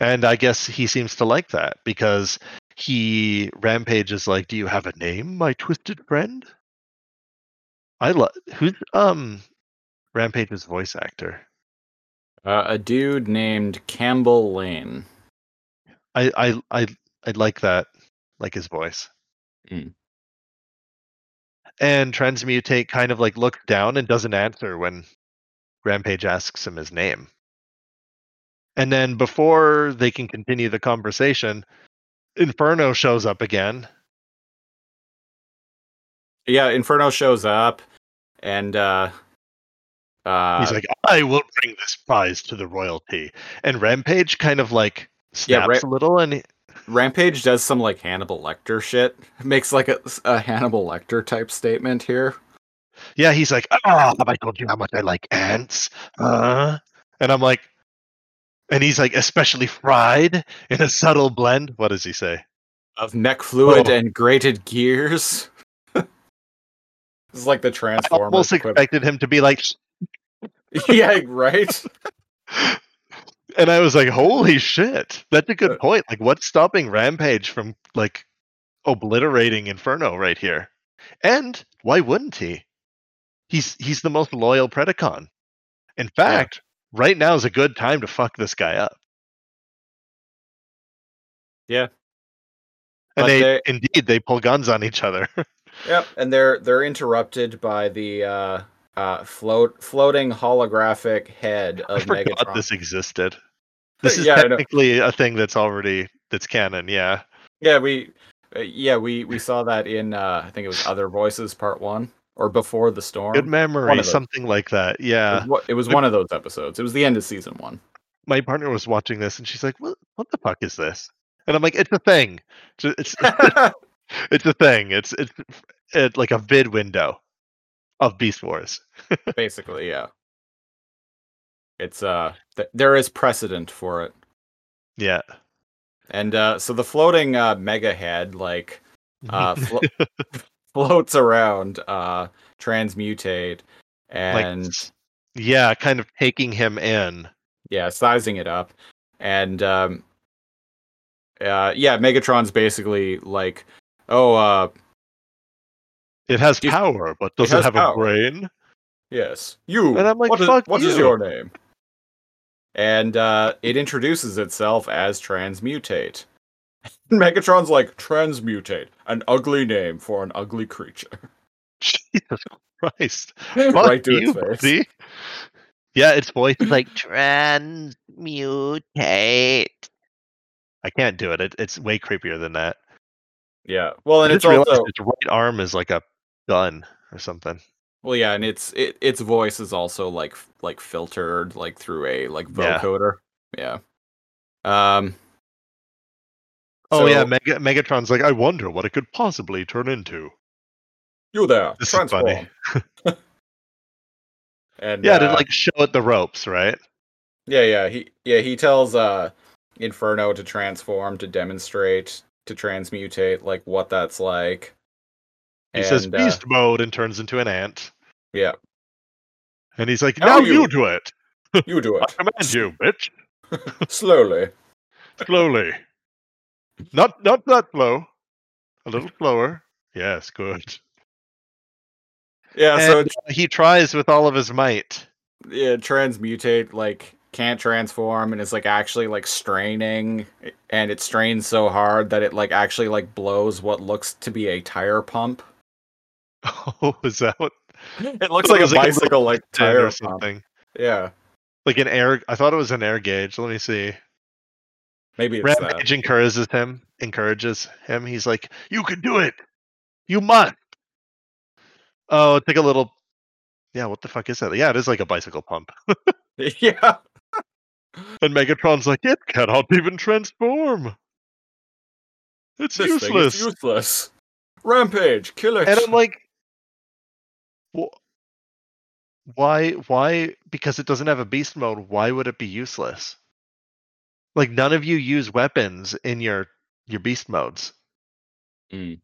and i guess he seems to like that because he rampages like do you have a name my twisted friend i love who's um rampage's voice actor Uh, a dude named Campbell Lane. i i i, I like that like his voice Mm. and transmutate kind of like looks down and doesn't answer when rampage asks him his name and then before they can continue the conversation inferno shows up again Yeah, Inferno shows up, and uh, uh, he's like i will bring this prize to the royalty and rampage kind of like Yeah, snaps Ra- a little and he- Rampage does some like Hannibal Lecter shit. Makes like a, a Hannibal Lecter type statement here. yeah he's like ah have i told you how much i like ants uh and i'm like and he's like especially fried in a subtle blend what does he say of neck fluid Oh. and grated gears. This is like the i Transformers. almost equip- expected him to be like yeah, right. and I was like, "Holy shit, that's a Uh, good point." Like, what's stopping Rampage from like obliterating Inferno right here? And why wouldn't he? He's he's the most loyal Predacon. In fact, right now is a good time to fuck this guy up. Yeah. And they, they- indeed they pull guns on each other. Yep, and they're they're interrupted by the uh, uh, float floating holographic head I of forgot Megatron. this existed. This is Yeah, technically a thing that's already that's canon. Yeah. Yeah, we uh, yeah we we saw that in uh, I think it was Other Voices Part One. or before the storm. Good memory, of something like that. It Yeah. was, it was one of those episodes. It was the end of season one. My partner was watching this and she's like, "What? What the fuck is this?" And I'm like, "It's a thing. It's it's, it's a thing. It's it's it's like a vid window of Beast Wars." Basically, yeah. It's uh, th- there is precedent for it, Yeah. and uh, so the floating uh, mega head like uh, flo- floats around, uh, transmutate, and like yeah, kind of taking him in. yeah, sizing it up, and um, uh, yeah, Megatron's basically like, oh, uh, It has power, but does it, has have power. a brain? Yes, you. And I'm like, what is, "Fuck what is you." your name? And uh, it introduces itself as Transmutate. Megatron's like, Transmutate, an ugly name for an ugly creature. Jesus Christ. right to you, its face. buddy. Yeah, its voice is like transmutate. I can't do it. it. It's way creepier than that. Yeah. Well, and it's also its right arm is like a gun or something. well, yeah, and its it, its voice is also like like filtered like through a like vocoder. Yeah. Um. Oh yeah, so- Mega- Megatron's like, I wonder what it could possibly turn into. You there? This is funny. and Yeah, uh, to like show it the ropes, right? Yeah, yeah. He yeah, he tells uh Inferno to transform to demonstrate to transmutate like what that's like. He says And, uh, beast mode and turns into an ant. yeah, And he's like, now you- you do it. you do it. I command you, bitch. slowly. Slowly. Not not that slow. A little slower. Yes, good. Yeah, so and he tries with all of his might. yeah, transmutate like can't transform and it's like actually like straining and it strains so hard that it like actually like blows what looks to be a tire pump. Oh, is that what? It looks like it a was like a bicycle like Tire tire or pump. something? Yeah. Like an air. I thought it was an air gauge. Let me see. Maybe it's that. Rampage encourages him. Encourages him. He's like, "You can do it. You must." Oh, take a little. Yeah, what the fuck is that? Yeah, it is like a bicycle pump. yeah. And Megatron's like, "It cannot even transform. It's This thing useless." is useless. Rampage, kill it. and I'm like, "Wh- why? Why? Because it doesn't have a beast mode. Why would it be useless? Like none of you use weapons in your your beast modes. Mm.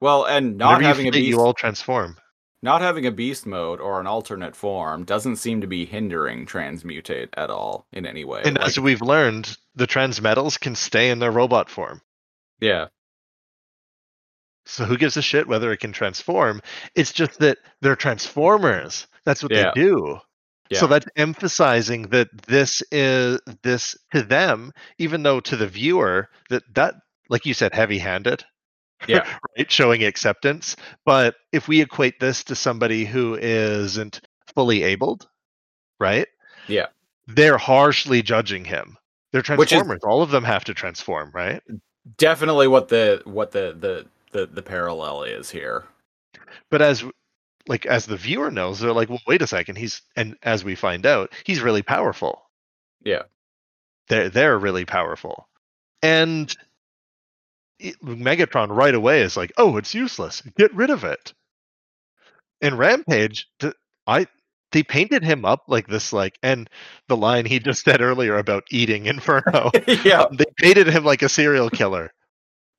well, and not Whenever having a beast, you all transform. Not having a beast mode or an alternate form doesn't seem to be hindering transmutate at all in any way. And Like, as we've learned, the transmetals can stay in their robot form. yeah, So who gives a shit whether it can transform? It's just that they're transformers. That's what Yeah. they do. Yeah. So that's emphasizing that this is this to them, even though to the viewer that that like you said, heavy-handed. Yeah. right, showing acceptance. But if we equate this to somebody who isn't fully abled, right? Yeah. They're harshly judging him. They're is- transformers. All of them have to transform, right? definitely what the what the the the, the parallel is here. but as like as the viewer knows they're like well wait a second he's and as we find out he's really powerful Yeah. they're they're really powerful and it- megatron right away is like oh it's useless. Get rid of it. And rampage th- i they painted him up like this like and the line he just said earlier about eating inferno yeah, um, they painted him like a serial killer.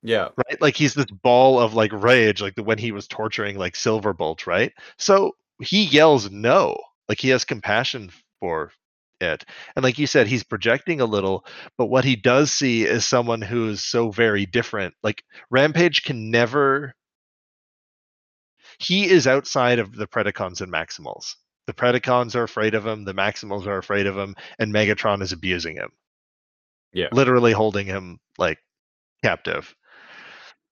Yeah, right? Like he's this ball of like rage, like the when he was torturing like Silverbolt, right? So he yells no, like he has compassion for it, and like you said, he's projecting a little, but what he does see is someone who is so very different. Like Rampage can never. He is outside of the Predacons and Maximals. The Predacons are afraid of him. The Maximals are afraid of him, and Megatron is abusing him. Yeah. literally holding him like captive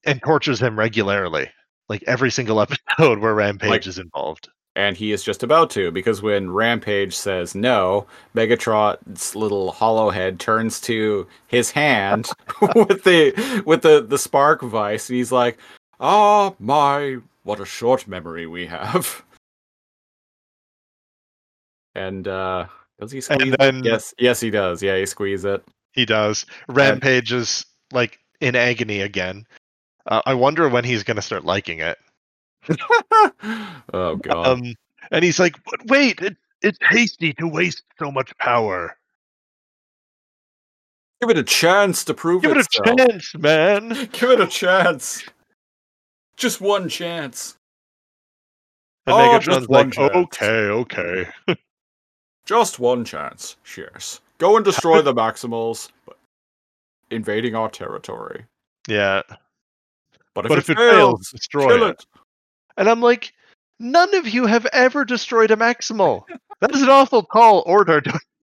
and tortures him regularly like every single episode where rampage Like- is involved and he is just about to because when Rampage says no, Megatron's little hollow head turns to his hand with the with the the spark vice, and he's like, "Ah, my what a short memory we have. And uh does he squeeze it? then- Yes, yes he does. Yeah, he squeezes it. He does. Rampage is like in agony again. Uh, I wonder when he's going to start liking it. oh god. Um, and he's like, "But wait, it, it's hasty to waste so much power. Give it a chance to prove it. Give it a itself. chance, man." Give it a chance. Just one chance. And Oh, just Megatron's one like, chance. "Okay, okay." Just one chance. Yes. Go and destroy the Maximals, but invading our territory. Yeah, But if, but it, if it fails, fails, destroy kill it. it. And I'm like, none of you have ever destroyed a Maximal. that is an awful tall order.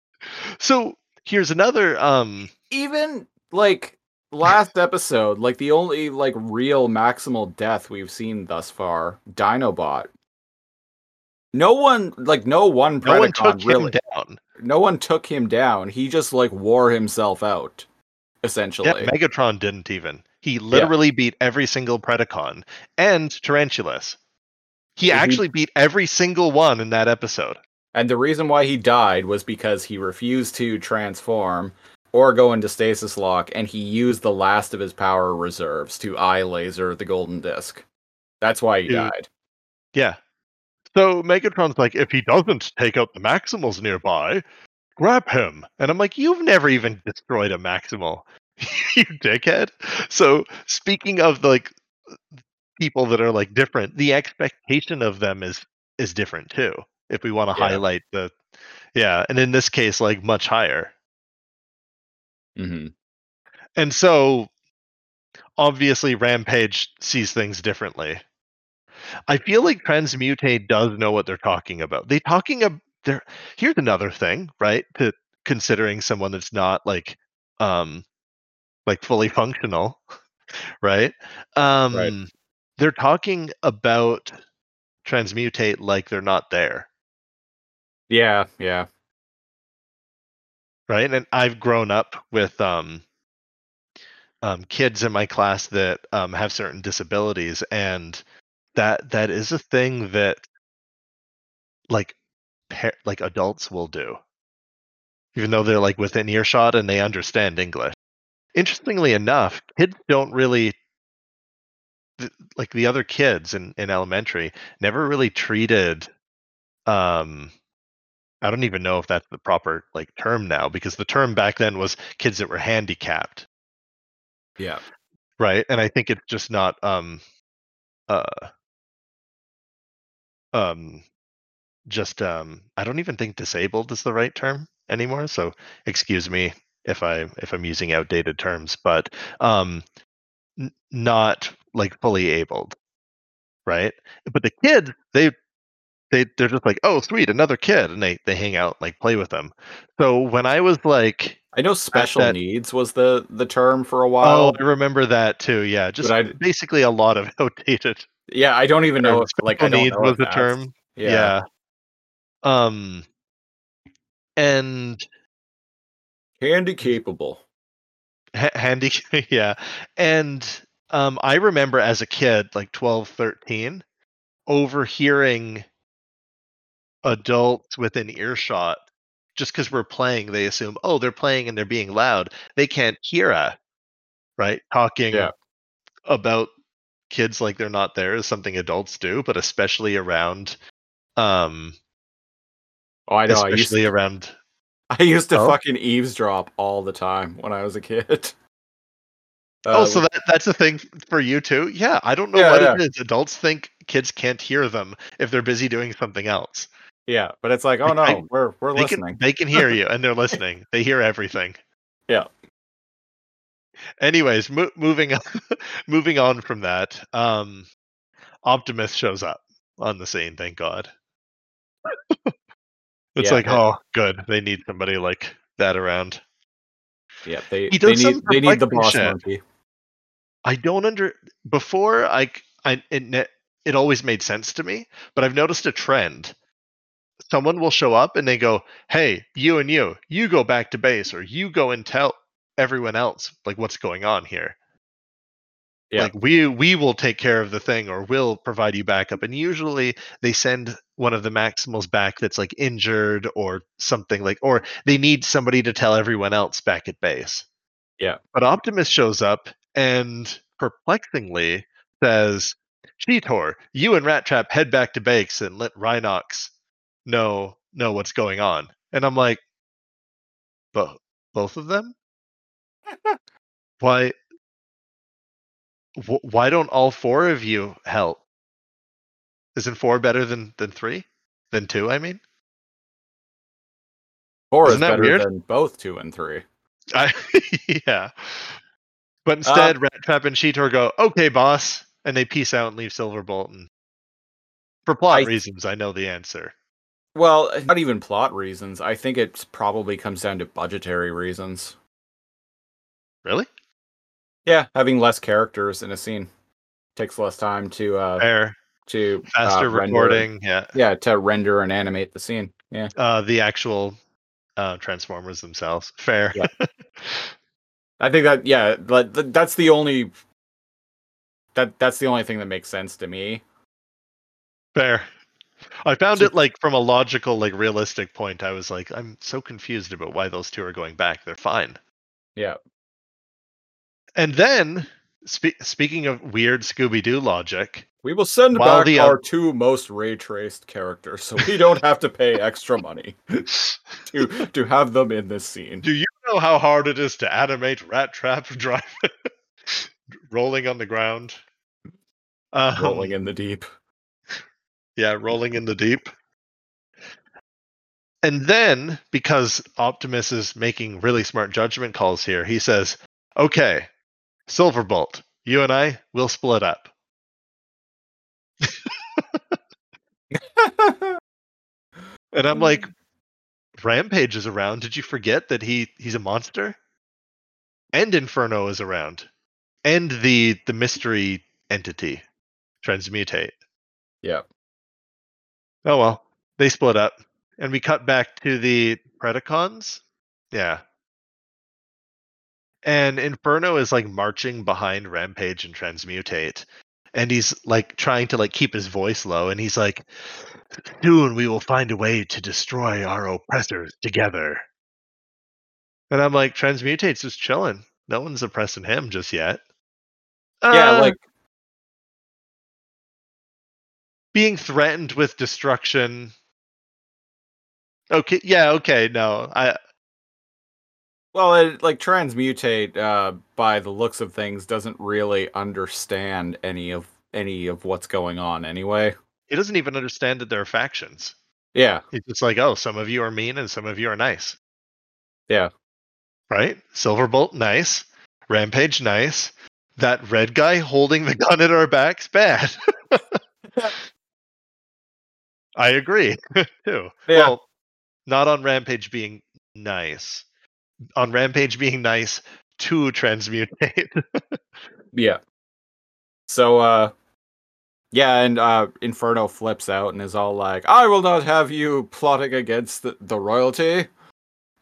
so here's another. Um, Even like last episode, like the only like real maximal death we've seen thus far, Dinobot. No one, like no one no one took really, him down. no one took him down. He just like wore himself out, essentially. Yeah, Megatron didn't even. He literally beat every single Predacon and Tarantulas. He he- actually beat every single one in that episode. And the reason why he died was because he refused to transform or go into stasis lock, and he used the last of his power reserves to eye laser the golden disc. That's why he Dude. died. Yeah. So Megatron's like, if he doesn't take out the Maximals nearby, grab him. And I'm like, you've never even destroyed a Maximal, you dickhead. So speaking of like people that are like different, the expectation of them is is different too. If we want to Yeah. highlight the, yeah, and in this case, like much higher. Mm-hmm. And so obviously Rampage sees things differently. I feel like Transmutate does know what they're talking about. They talking about there here's another thing, right? To considering someone that's not like um like fully functional, right? Um they're talking about transmutate like they're not there, Yeah, yeah. right? And I've grown up with um um, kids in my class that um, have certain disabilities, and that that is a thing that like par- like adults will do, even though they're like within earshot and they understand English. Interestingly enough, kids don't really like the other kids in, in elementary never really treated um I don't even know if that's the proper like term now because the term back then was kids that were handicapped Yeah. right and i think it's just not um uh um just um i don't even think disabled is the right term anymore so excuse me if i if i'm using outdated terms but um n- not like fully abled right but the kids they they they're just like oh sweet another kid and they they hang out like play with them so when i was like I know special that- needs was the the term for a while. oh i remember that too yeah just basically a lot of outdated yeah, I don't even know if like I Special don't needs was the term Yeah. yeah. Um and Handy capable. ha- handy yeah. And um I remember as a kid like 12 13 overhearing adults within earshot just cuz we're playing they assume oh they're playing and they're being loud they can't hear us right talking Yeah. about kids like they're not there is something adults do but especially around um Oh, I know. I especially to, around I used to Oh? fucking eavesdrop all the time when I was a kid. oh so that, that's a thing for you too yeah i don't know Yeah, what yeah. it is adults think kids can't hear them if they're busy doing something else yeah, but it's like, oh no, I- we're we're they listening. can they can hear you and they're listening they hear everything Yeah. anyways mo- moving on moving on from that um optimus shows up on the scene thank god it's Yeah, like yeah. oh good they need somebody like that around Yeah, they He they need they need the boss shit. monkey. I don't under before i it it always made sense to me, but I've noticed a trend. Someone will show up and they go, "Hey, you and you, you go back to base, or you go and tell everyone else like what's going on here." Yeah. Like we we will take care of the thing or we'll provide you backup. And usually they send one of the Maximals back that's like injured or something like or they need somebody to tell everyone else back at base. Yeah. But Optimus shows up and perplexingly says, Cheetor, you and Rattrap head back to base and let Rhinox know know what's going on. And I'm like, both both of them? why wh- why don't all four of you help? Isn't four better than than three? Than two, I mean? Four Isn't is better weird? than both two and three. I yeah. But Uh, instead, Rat Trap and Cheetor go, "Okay, boss," and they peace out and leave Silverbolt. And for plot I- reasons, I know the answer. Well, not even plot reasons. I think it probably comes down to budgetary reasons. Really? Yeah, having less characters in a scene takes less time to uh Fair, to faster uh, render- recording. Yeah, Yeah, to render and animate the scene. Yeah. uh, the actual uh, Transformers themselves. Fair. Yeah. I think that yeah, but that's the only that that's the only thing that makes sense to me. Fair. I found it like from a logical, like realistic point. I was like, I'm so confused about why those two are going back. They're fine. Yeah. And then, spe- speaking of weird Scooby Doo logic, We will send While back the, our uh, two most ray traced characters so we don't have to pay extra money to to have them in this scene. do you know how hard it is to animate Rattrap drive rolling on the ground? Um, Rolling in the deep. Yeah, rolling in the deep. And then, because Optimus is making really smart judgment calls here, he says, Okay, Silverbolt, you and I will split up. And I'm like, hmm. Rampage is around. Did you forget that he he's a monster? And Inferno is around. And the the mystery entity, Transmutate. yeah. Oh well, they split up, and we cut back to the Predacons. Yeah, and Inferno is like marching behind Rampage and Transmutate, and he's like trying to like keep his voice low, and he's like, "Soon we will find a way to destroy our oppressors together." And I'm like, Transmutate's just chilling. No one's oppressing him just yet. Yeah, Uh, like being threatened with destruction. Okay, yeah, okay, no, I well, it, like transmutate uh by the looks of things doesn't really understand any of any of what's going on anyway. he doesn't even understand that there are factions. Yeah. He's just like, oh, some of you are mean and some of you are nice. Yeah. Right? Silverbolt, nice. Rampage, nice. That red guy holding the gun at our backs, bad. I agree too. Yeah. Well, not on Rampage being nice. On Rampage being nice to transmutate. Yeah. So uh yeah, and uh Inferno flips out and is all like, "I will not have you plotting against the, the royalty."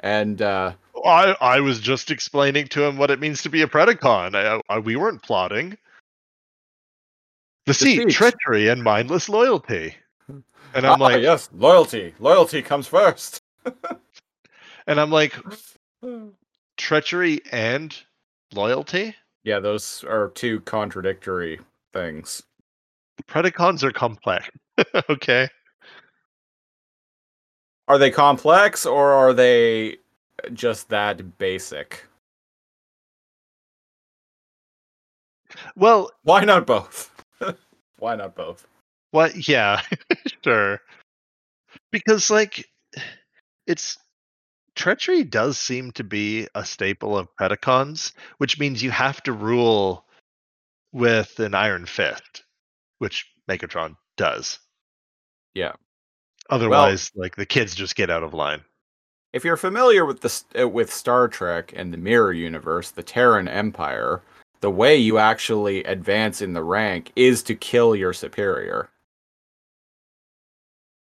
And uh I I was just explaining to him what it means to be a Predacon. I, I, we weren't plotting. Deceit, Deceit. treachery, and mindless loyalty. And I'm ah, like, yes, loyalty. Loyalty comes first. and I'm like, Hmm. treachery and loyalty. Yeah, those are two contradictory things. Predacons are complex. okay. Are they complex or are they just that basic? Well, Why not both? Why not both? what? Yeah, sure. Because like, it's treachery does seem to be a staple of Predacons, which means you have to rule with an iron fist, which Megatron does. Yeah. Otherwise, like the kids just get out of line. If you're familiar with the uh, with Star Trek and the Mirror Universe, the Terran Empire, the way you actually advance in the rank is to kill your superior.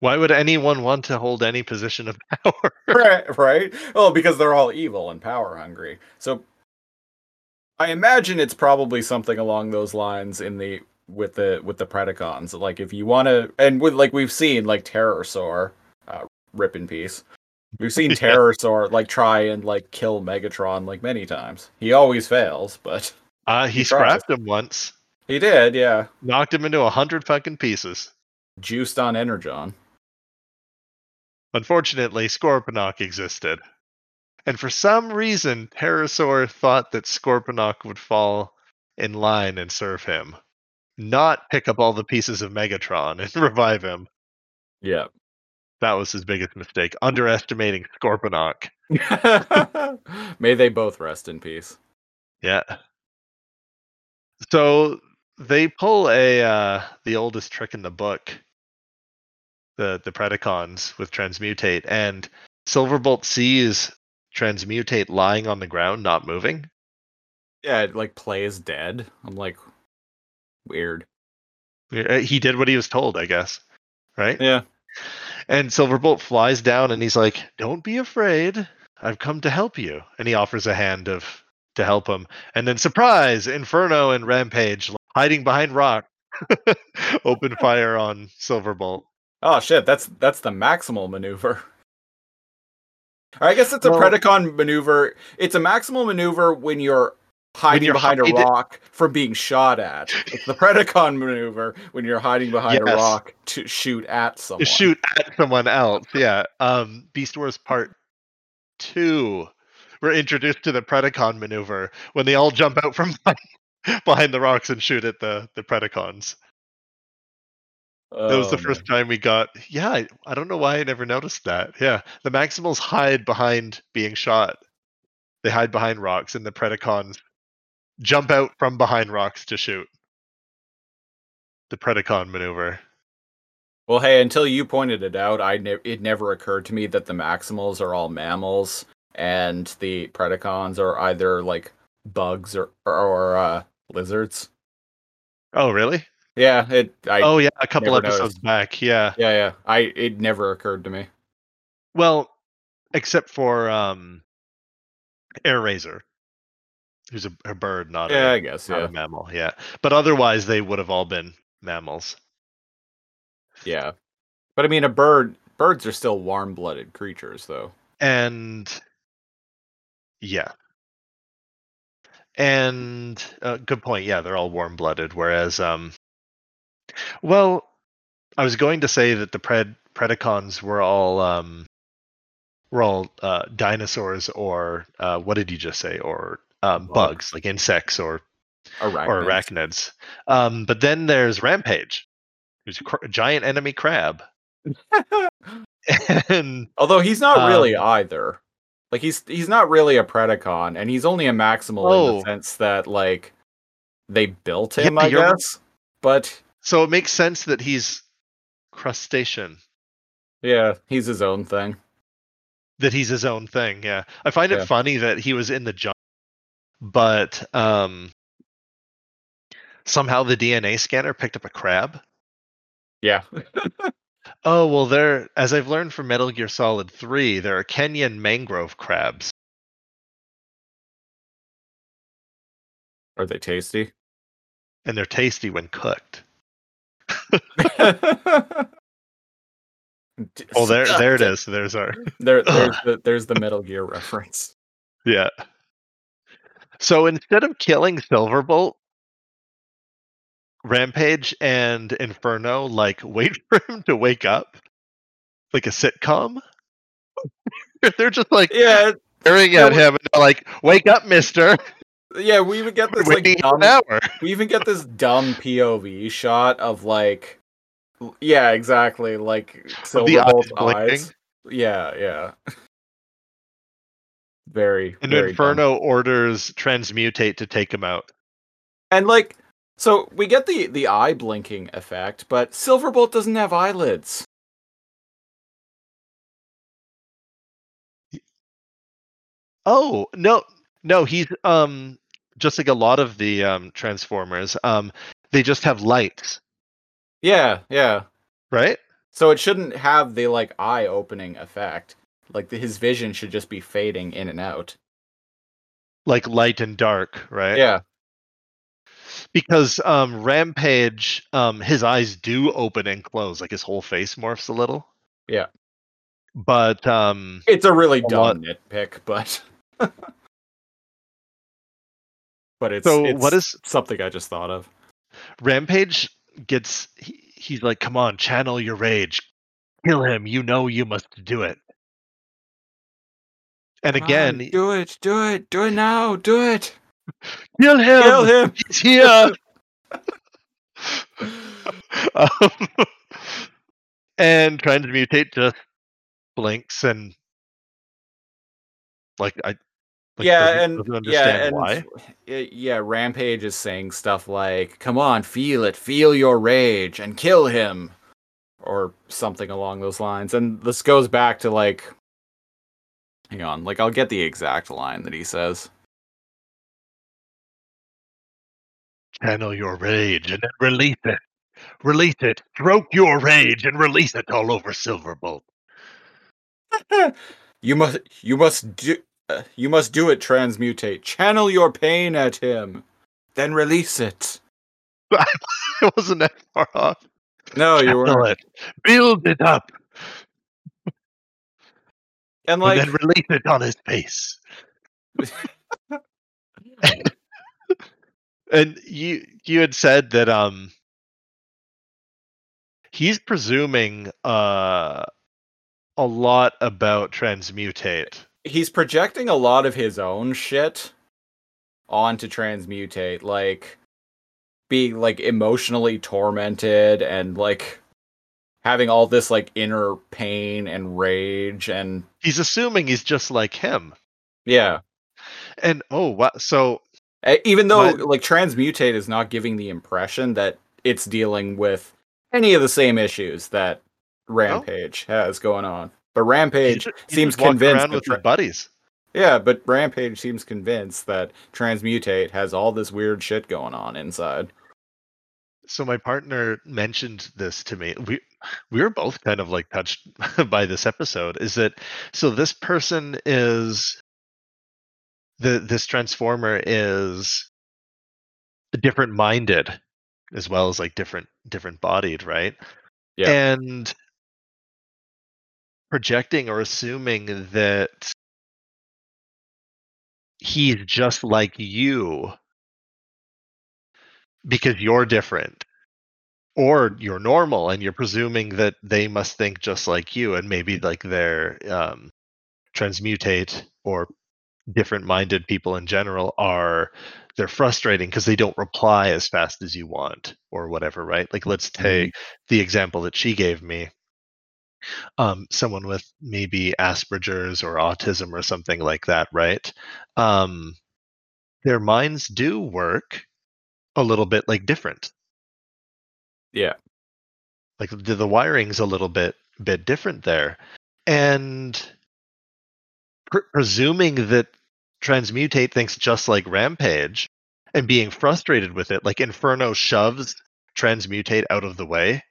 Why would anyone want to hold any position of power? right, right? Well, because they're all evil and power hungry. So I imagine it's probably something along those lines in the with the with the Predacons. Like if you want to, and with like we've seen like Terrorsaur, uh, rip in peace. We've seen Yeah. Terrorsaur like try and like kill Megatron like many times. He always fails, but Uh, he He scrapped him once, he did. Yeah, knocked him into a hundred fucking pieces. juiced on Energon. Unfortunately, Scorponok existed. And for some reason, Terrorsaur thought that Scorponok would fall in line and serve him, not pick up all the pieces of Megatron and revive him. Yeah. That was his biggest mistake, underestimating Scorponok. May they both rest in peace. Yeah. So they pull a uh, the oldest trick in the book, the the Predacons with transmutate, and Silverbolt sees transmutate lying on the ground, not moving. Yeah, it like plays dead. I'm like, weird. Uh, He did what he was told, I guess. Right? Yeah. And Silverbolt flies down and he's like, "Don't be afraid. I've come to help you." And he offers a hand of to help him. And then surprise, Inferno and Rampage hiding behind rock open fire on Silverbolt. Oh shit, that's that's the maximal maneuver. I guess it's a Well- Predacon maneuver. It's a maximal maneuver when you're hiding you're behind hiding- a rock from being shot at. It's the Predacon maneuver when you're hiding behind a rock to shoot at someone. Shoot at someone else. Yeah. Um Beast Wars Part 2 we're introduced to the Predacon maneuver when they all jump out from behind, behind the rocks and shoot at the the Predacons. That was Oh, the man. first time we got. Yeah, I, I don't know why I never noticed that. Yeah, the Maximals hide behind being shot. They hide behind rocks, and the Predacons jump out from behind rocks to shoot. The Predacon maneuver. Well, hey, until you pointed it out, I ne- it never occurred to me that the Maximals are all mammals and the Predacons are either like bugs or or, or uh, lizards. Oh, really? Yeah, it. I, oh, yeah, a couple episodes noticed. back. Yeah. yeah, yeah. I it never occurred to me. Well, except for um, Airazor, who's a, a bird, not Yeah, a I guess. Yeah, a mammal. Yeah, but otherwise they would have all been mammals. yeah. But I mean, a bird. Birds are still warm-blooded creatures, though. and yeah and uh, good point yeah they're all warm-blooded whereas um well i was going to say that the pred predacons were all um were all uh dinosaurs or uh what did you just say or um, Bug. bugs like insects or Arachnids. or arachnids um but then there's rampage who's a cr- giant enemy crab and Although he's not really Um, either. Like he's he's not really a Predacon, and he's only a Maximal in Oh. the sense that like they built Yeah, him, I you're right. guess. But so it makes sense that he's crustacean yeah, he's his own thing. that he's his own thing. Yeah, I find it funny that he was in the jungle, but um, somehow the DNA scanner picked up a crab. Yeah. Oh well, there. As I've learned from Metal Gear Solid Three, there are Kenyan mangrove crabs, Are they tasty? and they're tasty when cooked. Oh, there, there it is. There's our There, there's the there's the Metal Gear reference. yeah. So instead of killing Silverbolt, Rampage and Inferno like wait for him to wake up, like a sitcom. they're just like Yeah, staring at him and they're like, "Wake up, Mister! Yeah. We even get this like dumb, hour." we even get this dumb POV shot of like, yeah, exactly, like Of the eyes Silverbolt's eyes. Yeah, yeah. Very, And very dumb. Inferno orders Transmutate to take him out. And like, so we get the the eye blinking effect, but Silverbolt doesn't have eyelids. Oh no, no, he's um just like a lot of the um Transformers. Um, they just have lights, Yeah, yeah. right? So it shouldn't have the like eye opening effect. Like the, his vision should just be fading in and out. like light and dark, right? Yeah. Because um Rampage, um his eyes do open and close, like his whole face morphs a little. Yeah. But um It's a really A dumb lot. nitpick, but but it's So it's what is- something I just thought of. Rampage gets he, he's like, "Come on, channel your rage. Kill him. You know you must do it." And again, he- do it, do it, do it now, do it, kill him. kill him. He's here. um, and mutate just blinks and like I like, yeah, doesn't- and doesn't yeah, and why. yeah, Rampage is saying stuff like, "Come on, feel it, feel your rage, and kill him," or something along those lines. And this goes back to like, hang on, like I'll get the exact line that he says. Channel your rage and then release it. Release it. Stroke your rage and release it all over Silverbolt. you must, you must do, you must do it. Transmutate. Channel your pain at him, then release it. It wasn't that far off. No, you Channel were, it. Build it up. and like, and then release it on his face. and you you had said that um he's presuming uh a lot about transmutate. He's projecting a lot of his own shit onto transmutate like being like emotionally tormented and like having all this like inner pain and rage and He's assuming he's just like him. yeah And oh wow so even though My- like transmutate is not giving the impression that it's dealing with any of the same issues that rampage has going on but rampage seems just walking convinced with tra- buddies. Yeah, but Rampage seems convinced that Transmutate has all this weird shit going on inside. So my partner mentioned this to me. We we were both kind of like touched by this episode. Is that so? This person is the this transformer is different minded as well as like different different bodied, right? Yeah. And projecting or assuming that he's just like you because you're different or you're normal and you're presuming that they must think just like you and maybe like they're um, transmutate or different minded people in general are they're frustrating because they don't reply as fast as you want or whatever right? Like let's take the example that she gave me um, someone with maybe asperger's or autism or something like that right? Um, their minds do work a little bit like different. Yeah. like the, the wiring's a little bit bit different there. And pr- presuming that transmutate thinks just like rampage and being frustrated with it like inferno shoves transmutate out of the way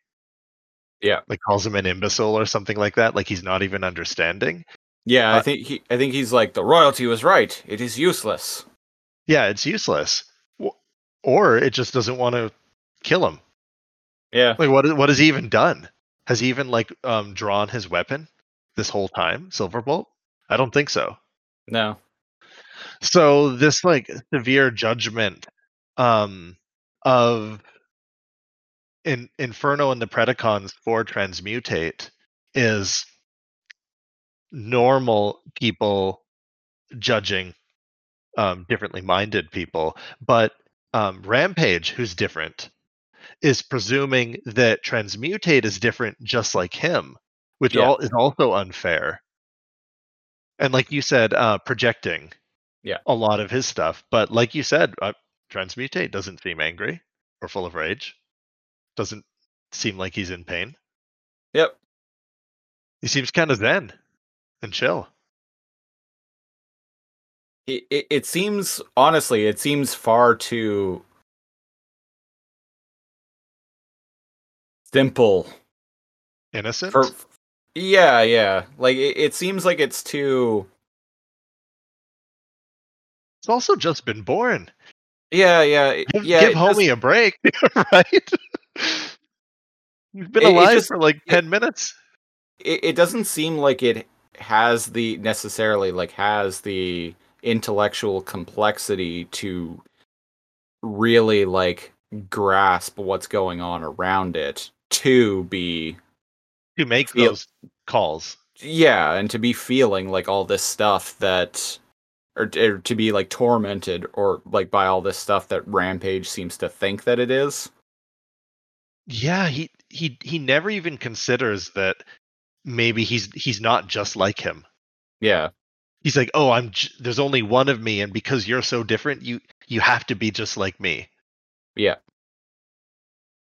Yeah. like calls him an imbecile or something like that like he's not even understanding Yeah, I Uh, think he I think he's like the royalty was right. It is useless. yeah it's useless or it just doesn't want to kill him Yeah. like what what has he even done has he even like um drawn his weapon this whole time silverbolt i don't think so No. so this like severe judgment um of in inferno and the predacons for transmutate is normal people judging um differently minded people but um rampage who's different is presuming that transmutate is different just like him which Yeah. all is also unfair and like you said uh projecting Yeah. a lot of his stuff but like you said uh, transmutate doesn't seem angry or full of rage doesn't seem like he's in pain Yep. he seems kind of zen and chill It, it it seems honestly, it seems far too simple innocent for yeah yeah like it, it seems like it's too It's also just been born. Yeah, yeah, Give, yeah. give homie a break, right? He's been It- alive just- for like yeah. ten minutes. it, it doesn't seem like it has the necessarily like has the intellectual complexity to really like grasp what's going on around it to be To make Feel- those calls. yeah and to be feeling like all this stuff that or, or to be like tormented or like by all this stuff that rampage seems to think that it is Yeah, he he he never even considers that maybe he's he's not just like him. yeah He's like, "Oh, I'm j- there's only one of me and because you're so different, you you have to be just like me." yeah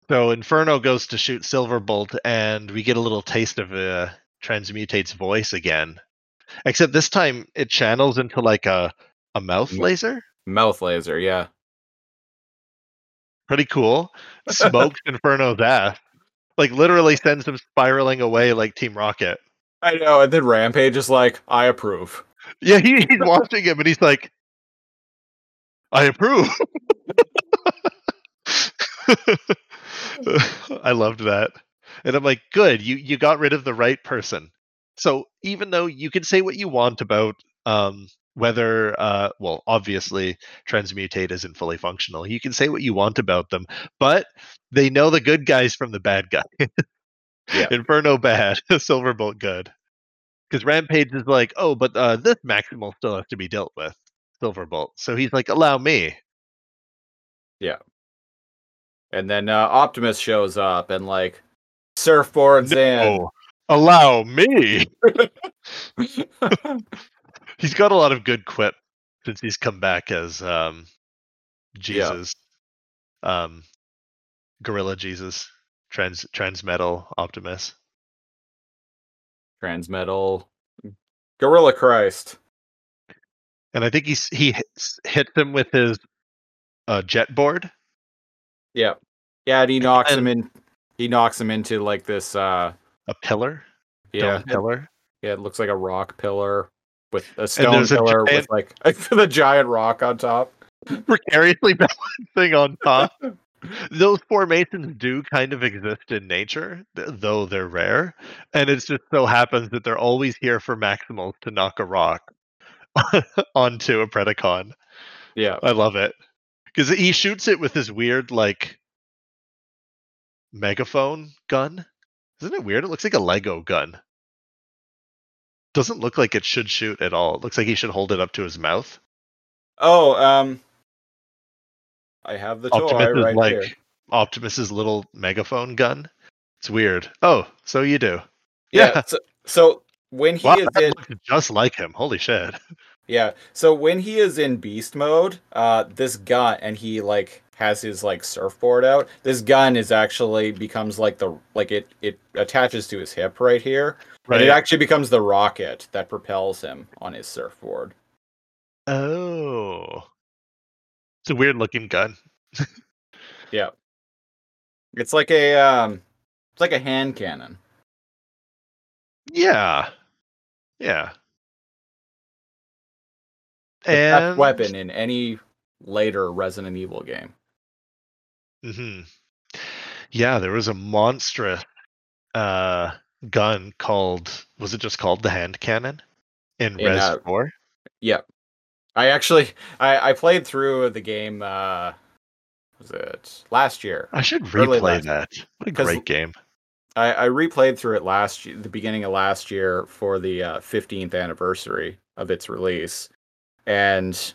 So Inferno goes to shoot Silverbolt and we get a little taste of uh, Transmutate's voice again. Except this time it channels into like a a mouth laser. mouth laser yeah Pretty cool. Smokes Inferno's ass. Like literally sends him spiraling away like Team Rocket. i know and then rampage is like i approve Yeah, he, he's watching him and he's like, I approve. I loved that. And I'm like, good, you, you got rid of the right person. So even though you can say what you want about um, whether, uh, well, obviously Transmutate isn't fully functional, you can say what you want about them, but they know the good guys from the bad guy. Yeah. Inferno bad, Silverbolt good. Because Rampage is like, oh, but uh, this Maximal still has to be dealt with. Silverbolt. So he's like, allow me. Yeah. And then uh, Optimus shows up and like surfboards No, allow me. He's got a lot of good quip since he's come back as um, Jesus, um, Gorilla Jesus, Trans Transmetal Optimus. Transmetal, Gorilla Christ. And I think he's he hits, hits him with his uh, jet board. Yeah, yeah, and he knocks him in. He knocks him into like this. uh A pillar, Yeah, dome pillar. yeah, it looks like a rock pillar with a stone there's a pillar giant- with like the giant rock on top. precariously balancing on top. Those formations do kind of exist in nature, th- though they're rare, and it just so happens that they're always here for Maximals to knock a rock onto a Predacon. Yeah, I love it because he shoots it with his weird like megaphone gun. Isn't it weird? It looks like a Lego gun. Doesn't look like it should shoot at all. It looks like he should hold it up to his mouth. Oh, um, I have the toy Optimus right like here. Optimus's little megaphone gun. It's weird. Oh, so you do? Yeah. So, so when he Wow, is in, just like him. Holy shit! yeah, so when he is in beast mode, uh, this gun and he like has his like surfboard out. This gun is actually becomes like the like it it attaches to his hip right here, Right. and it actually becomes the rocket that propels him on his surfboard. oh, it's a weird looking gun. Yeah, it's like a um, it's like a hand cannon. Yeah, yeah. The best weapon in any later Resident Evil game. hmm Yeah, there was a monstrous uh, gun called. Was it just called the hand cannon in, In, Res uh, Four? Yep. I actually I, I played through the game uh was it last year. I should replay that. What a great game! I, I replayed through it last the beginning of last year for the uh, 15th anniversary of its release. And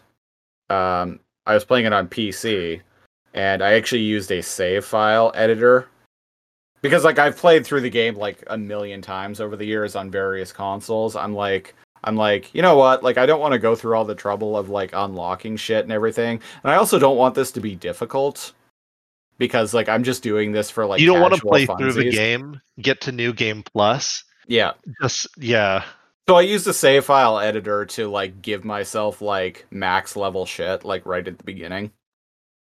um I was playing it on PC and I actually used a save file editor because like I've played through the game like a million times over the years on various consoles. I'm like I'm like, you know what? Like I don't want to go through all the trouble of like unlocking shit and everything. And I also don't want this to be difficult because like I'm just doing this for like you don't want to play through the game, get to New Game Plus. Yeah. Just yeah, So I used the save file editor to like give myself like max level shit like right at the beginning.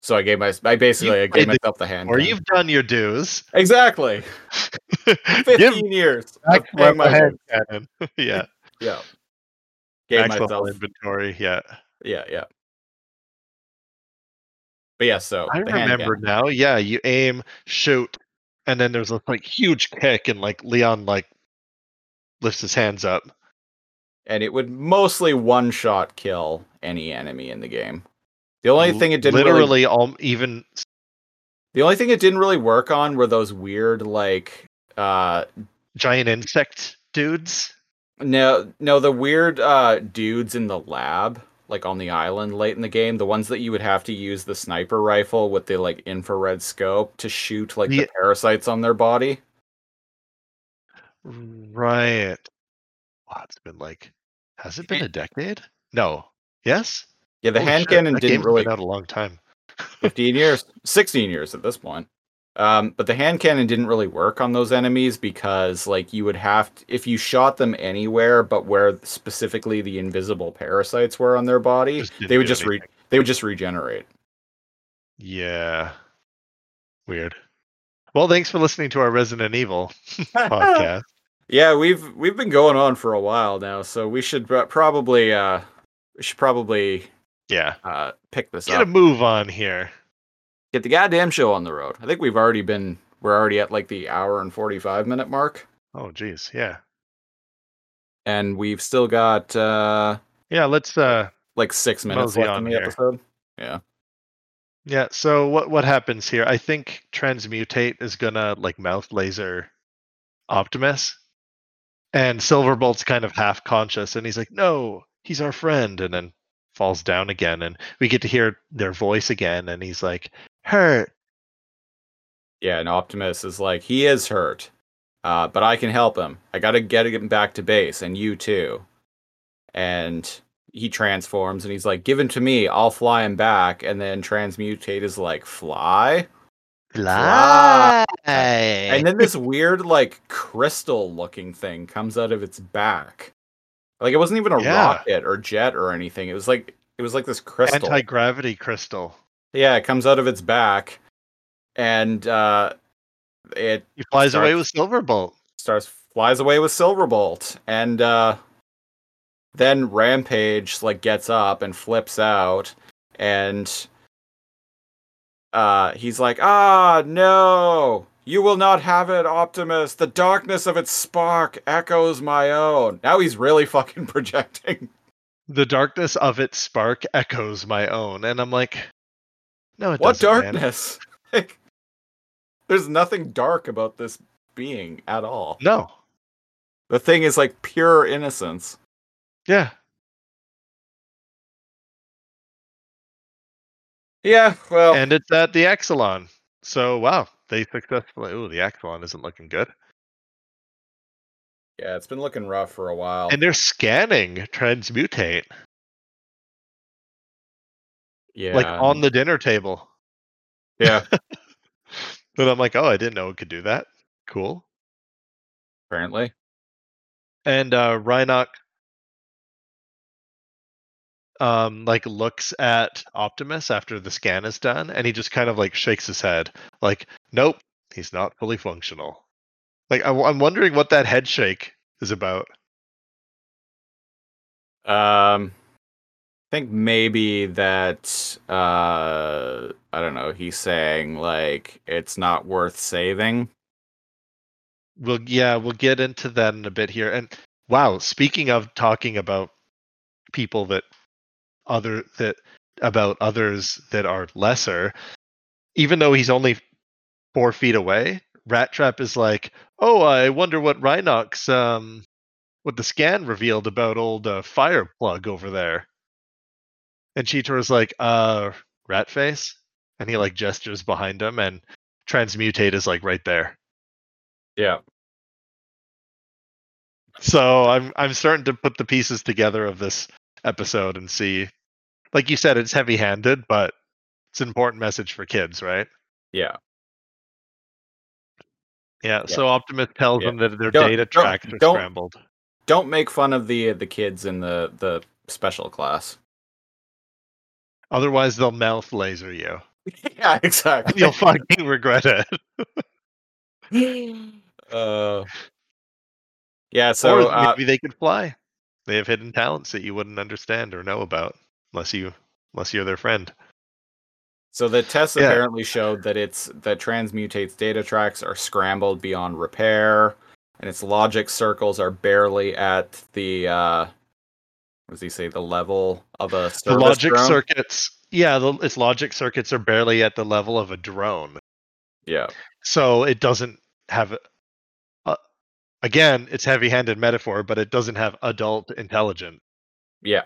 So I gave my I basically I gave myself the hand. or you've done your dues. exactly fifteen years. of Max paying level my hand cannon. yeah, Yeah. Gave max level myself inventory. Yeah, yeah yeah. But yeah, so I remember now. Yeah, you aim, shoot, and then there's a like huge kick, and like Leon like lifts his hands up. and it would mostly one shot kill any enemy in the game. The only thing it didn't really, literally all even the only thing it didn't really work on were those weird like uh giant insect dudes. no no the weird uh dudes in the lab like on the island late in the game the ones that you would have to use the sniper rifle with the like infrared scope to shoot like the Yeah. parasites on their body Right. Wow, it's been like has it been a decade? No. Yes? Yeah the Holy hand shit, cannon that didn't really been out a long time. 15 years 16 years at this point um, but the hand cannon didn't really work on those enemies because like you would have to, if you shot them anywhere but where specifically the invisible parasites were on their body they would just re- they would just regenerate Yeah. Weird. Well, thanks for listening to our Resident Evil podcast. yeah we've we've been going on for a while now so we should probably uh we should probably Yeah. uh pick this up. Get a move on here. get the goddamn show on the road i think we've already been we're already at like the hour and 45 minute mark Oh geez, yeah. and we've still got uh Yeah, let's uh like six minutes left in the here. episode. Yeah. Yeah, so what what happens here? I think Transmutate is gonna like mouth laser Optimus. And Silverbolt's kind of half conscious and he's like, No, he's our friend, and then falls down again and we get to hear their voice again and he's like, Hurt. Yeah, and Optimus is like, he is hurt. Uh, but I can help him. I gotta get him back to base, and you too. And he transforms and he's like, Give him to me, I'll fly him back. And then Transmutate is like, Fly? Fly. And then this weird, like, crystal looking thing comes out of its back. Like it wasn't even a Yeah. rocket or jet or anything. It was like it was like this crystal. Anti gravity crystal. Yeah, it comes out of its back, and uh, it He flies away with Silverbolt. starts flies away with Silverbolt, and uh, then Rampage like gets up and flips out, and uh, he's like, "Ah, no! You will not have it, Optimus. The darkness of its spark echoes my own." Now he's really fucking projecting. The darkness of its spark echoes my own. And I'm like, No, it what darkness? Like, there's nothing dark about this being at all. No. The thing is like pure innocence. Yeah. Yeah, well, And it's at the Axalon. So wow, they successfully Oh, the Axalon isn't looking good. yeah, it's been looking rough for a while. And they're scanning transmutate. yeah, Like on the dinner table. yeah, But I'm like, oh, I didn't know it could do that. Cool. apparently. And uh Rhinox um like looks at Optimus after the scan is done and he just kind of like shakes his head like nope he's not fully functional like I, am wondering what that head shake is about Um, I think maybe that uh, I don't know. He's saying like it's not worth saving. we'll yeah we'll get into that in a bit here and wow speaking of talking about people that other that about others that are lesser even though he's only four feet away Rattrap is like oh i wonder what rhinox um what the scan revealed about old uh, fire plug over there and cheetor's like uh rat face and he like gestures behind him and transmutate is like right there Yeah. So I'm I'm starting to put the pieces together of this episode and see like you said it's heavy-handed but it's an important message for kids, right? Yeah. Yeah, Yeah. so Optimus tells Yeah. them that their Don't- data don't- tracks are don't- scrambled. Don't make fun of the the kids in the the special class. Otherwise they'll mouth laser you. yeah, exactly. You'll fucking regret it. uh, yeah. So uh, maybe they could fly. They have hidden talents that you wouldn't understand or know about unless you unless you're their friend. So the tests Yeah. apparently showed that it's that transmutate's data tracks are scrambled beyond repair, and its logic circles are barely at the uh what does he say the level of a the logic drone? circuits yeah the, its logic circuits are barely at the level of a drone. Yeah, so it doesn't have uh, again it's heavy-handed metaphor but it doesn't have adult intelligence. Yeah,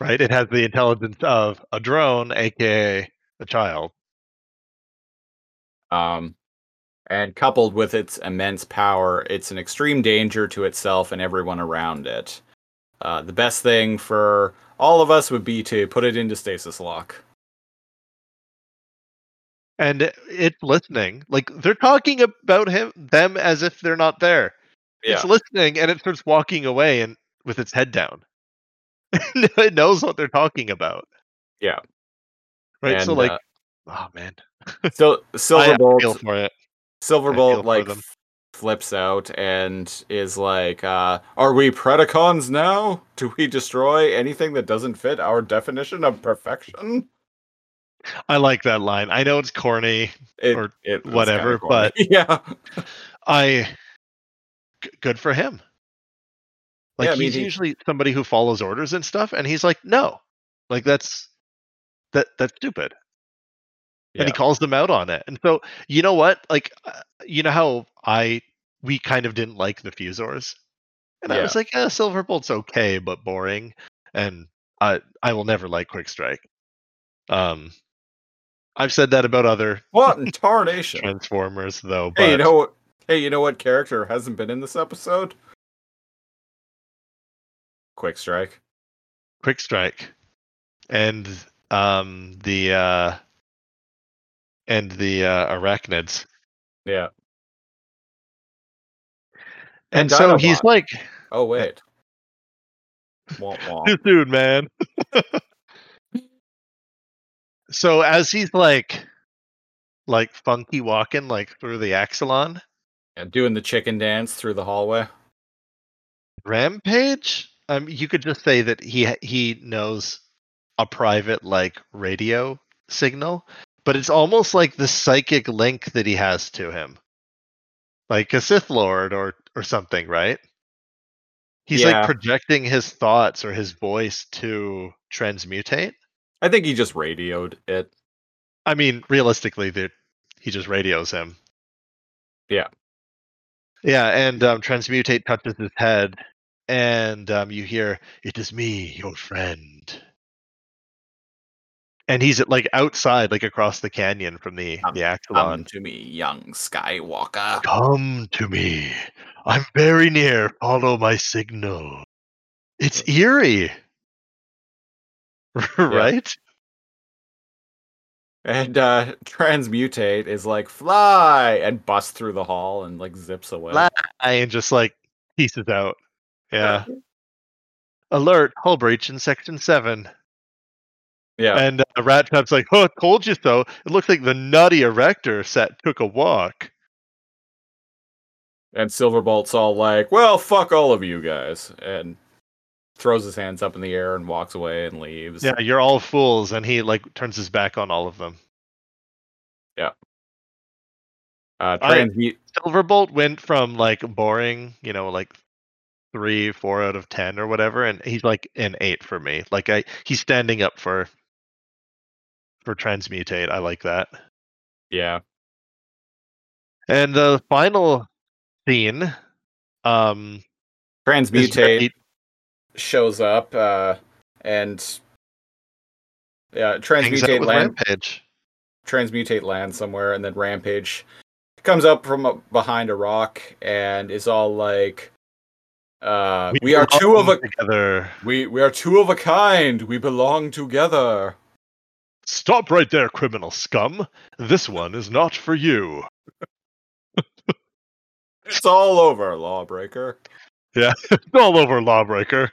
right? It has the intelligence of a drone aka a child um, and coupled with its immense power, it's an extreme danger to itself and everyone around it. Uh, the best thing for all of us would be to put it into stasis lock. and it- it's listening like they're talking about him them as if they're not there it's listening and it starts walking away and with its head down it knows what they're talking about Yeah. Right so like uh, oh man so Silverbolt for it Silverbolt like flips out and is like, uh, "Are we Predacons now? Do we destroy anything that doesn't fit our definition of perfection?" I like that line. I know it's corny. It, Or it whatever, corny. yeah, I g- good for him. Like Yeah, I mean, he's he- usually somebody who follows orders and stuff, and he's like, no, like that's that that's stupid, and he calls them out on it. And so you know what? Like uh, you know how I we kind of didn't like the Fusors, and I was like, eh, Silverbolt's okay but boring, and I I will never like Quick Strike. Um, I've said that about other what in tarnation? Transformers though. But Hey, you know what? Hey, you know what character hasn't been in this episode? Quick Strike. Quick Strike, and um the uh and the uh, arachnids, Yeah. and, And so he's like, Oh wait. Womp womp. too soon, man. so as he's like, like funky walking like through the Axalon And doing the chicken dance through the hallway. rampage, um, you could just say that he he knows a private like radio signal, but it's almost like the psychic link that he has to him, like a Sith Lord or or something, right? He's Yeah. like projecting his thoughts or his voice to transmutate. I think he just radioed it. I mean, realistically, that he just radios him. Yeah. Yeah, and um, transmutate touches his head, and um, you hear, "It is me, your friend." And he's like outside, like across the canyon from the Come- the Come to me, young Skywalker. Come to me. I'm very near. Follow my signal. It's eerie, right? And uh Transmutate is like fly and busts through the hall and like zips away. Fly. And just like pieces out. Yeah. Alert! Hull breach in section seven. Yeah. And uh, Rattrap's like, "Oh, told you so." It looks like the nutty erector set took a walk. And Silverbolt's all like, "Well, fuck all of you guys," and throws his hands up in the air and walks away and leaves. Yeah, you're all fools, and he like turns his back on all of them. Yeah. Uh, I- Silverbolt went from like boring, you know, like three, four out of ten or whatever, and he's like an eight for me. Like I, he's standing up for for transmutate. I like that. Yeah. And the final scene, um, is Transmutate shows up uh, and yeah, hangs transmutate land, Rampage. transmutate land somewhere, and then Rampage comes up from behind a rock and is all like, uh, "We, are two of a together. we we are two of a kind. We belong together." Stop right there, criminal scum. This one is not for you. It's all over, lawbreaker. Yeah, it's all over, lawbreaker.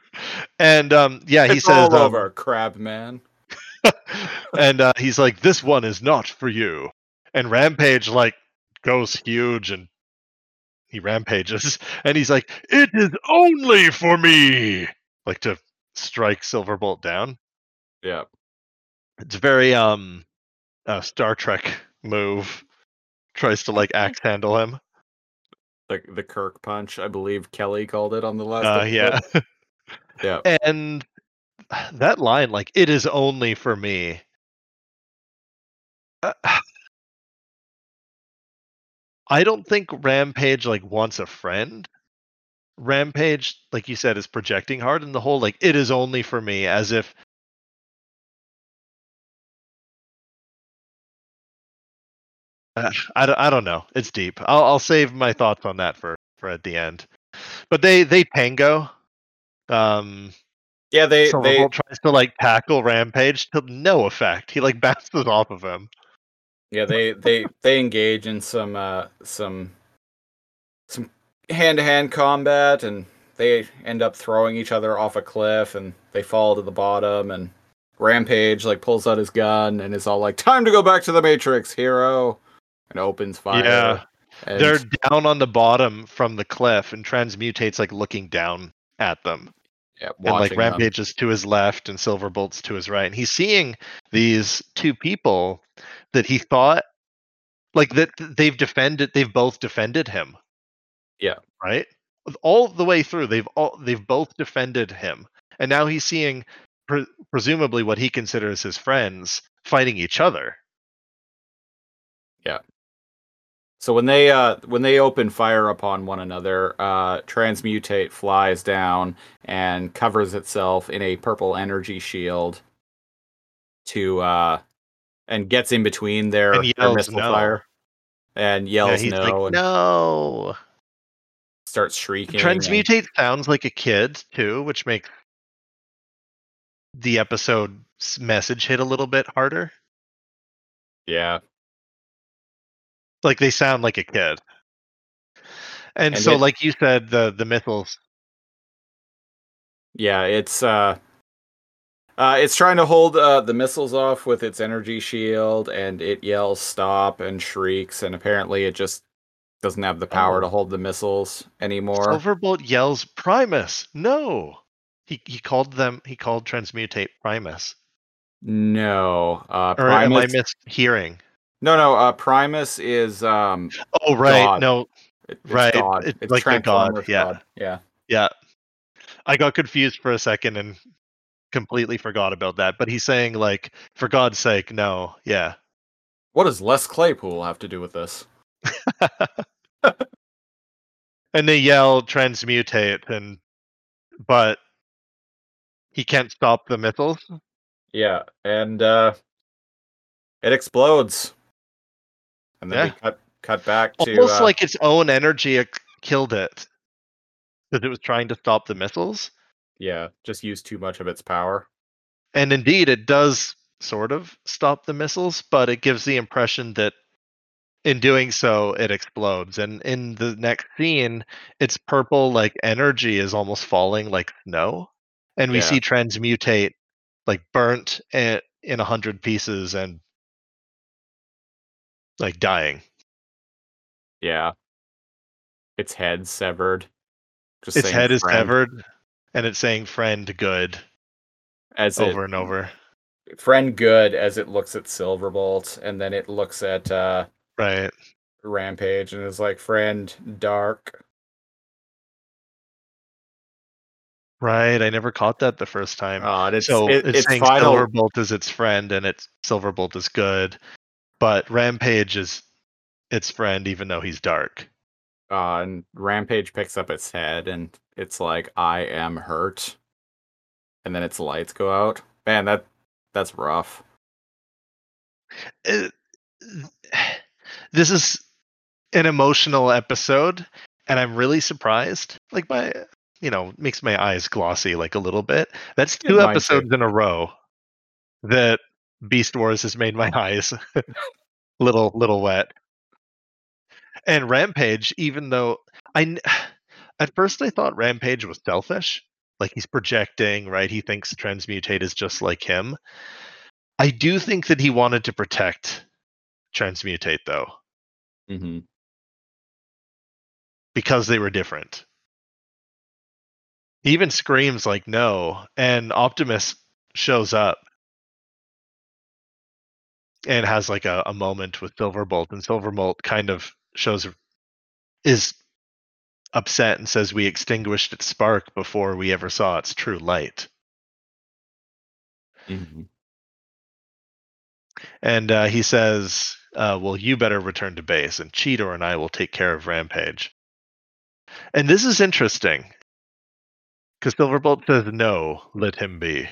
And um, yeah, he it's says, all um, over, crab man. and uh, he's like, "This one is not for you." And Rampage like goes huge and he rampages, and he's like, "It is only for me!" Like to strike Silverbolt down. Yeah. It's very um uh, Star Trek move. Tries to like axe handle him. The the Kirk punch, I believe Kelly called it on the last. Uh, episode. yeah. yeah. and that line, like, it is only for me. Uh, I don't think Rampage like wants a friend. Rampage, like you said, is projecting hard, and the whole like it is only for me, as if I, don't- I don't know. It's deep. I'll I'll save my thoughts on that for for at the end. But they they tango. Um, Yeah, they Silverbolt they tries to like tackle Rampage to no effect. He like bounces off of him. yeah they they they engage in some uh some some hand to hand combat, and they end up throwing each other off a cliff, and they fall to the bottom, and Rampage like pulls out his gun and is all like, "Time to go back to the Matrix, hero," and opens fire. Yeah. and- They're down on the bottom from the cliff, and Transmutate's like looking down at them. yeah, and like them. Rampage is to his left and Silverbolt's to his right. And he's seeing these two people that he thought like that they've defended they've both defended him. Yeah. Right? All the way through they've all they've both defended him. And now he's seeing pre- presumably what he considers his friends fighting each other. So when they uh when they open fire upon one another, uh transmutate flies down and covers itself in a purple energy shield to uh and gets in between their, And their missile no. fire and Yeah, yells he's no like, no. starts shrieking. and- sounds like a kid too, which makes the episode's message hit a little bit harder. yeah. Like they sound like a kid. And, And so, it- like you said, the the missiles. Yeah, it's uh uh, it's trying to hold uh, the missiles off with its energy shield, and it yells "stop" and shrieks, and apparently it just doesn't have the power Oh. to hold the missiles anymore. Silverbolt yells, "Primus, no!" He he called them. He called transmutate Primus. No, uh, Or am I mishearing? No, no. Uh, Primus is um, Oh right, God. no, it- it's Right, God. it's It's like the god, yeah. God. yeah. yeah. I got confused for a second and completely forgot about that. But he's saying like, for God's sake, no, yeah. What does Les Claypool have to do with this? and they yell transmutate and but he can't stop the missiles Yeah, and uh, it explodes, and then we cut cut back to almost uh, like its own energy killed it. Because it was trying to stop the missiles? Yeah, just use too much of its power. and indeed it does sort of stop the missiles but it gives the impression that in doing so it explodes. And in the next scene its purple like energy is almost falling like snow. And we Yeah. see transmutate like burnt in a hundred pieces and like dying Yeah, its head severed. Just its head is severed and it's saying friend good as over it, and over friend good as it looks at Silverbolt, and then it looks at uh, right Rampage and is like friend dark. right i never caught that the first time Uh, it's so it, it's, it's saying final. silverbolt is its friend and it's silverbolt is good but rampage is its friend even though he's dark Uh, and Rampage picks up its head and it's like, I am hurt. And then its lights go out. Man, that that's rough. it- this is an emotional episode and i'm really surprised like my you know makes my eyes glossy like a little bit that's two too. episodes in a row that beast wars has made my eyes little little wet. And rampage even though i at first i thought rampage was selfish like he's projecting right? He thinks transmutate is just like him. I do think that he wanted to protect transmutate though. Mm-hmm. because they were different. He even screams like no and optimus shows up and has like a, a moment with Silverbolt, and Silverbolt kind of shows is upset and says we extinguished its spark before we ever saw its true light. Mhm. And uh, he says, uh, "Well, you better return to base, and Cheetor and I will take care of Rampage." And this is interesting because Silverbolt says, "No, let him be."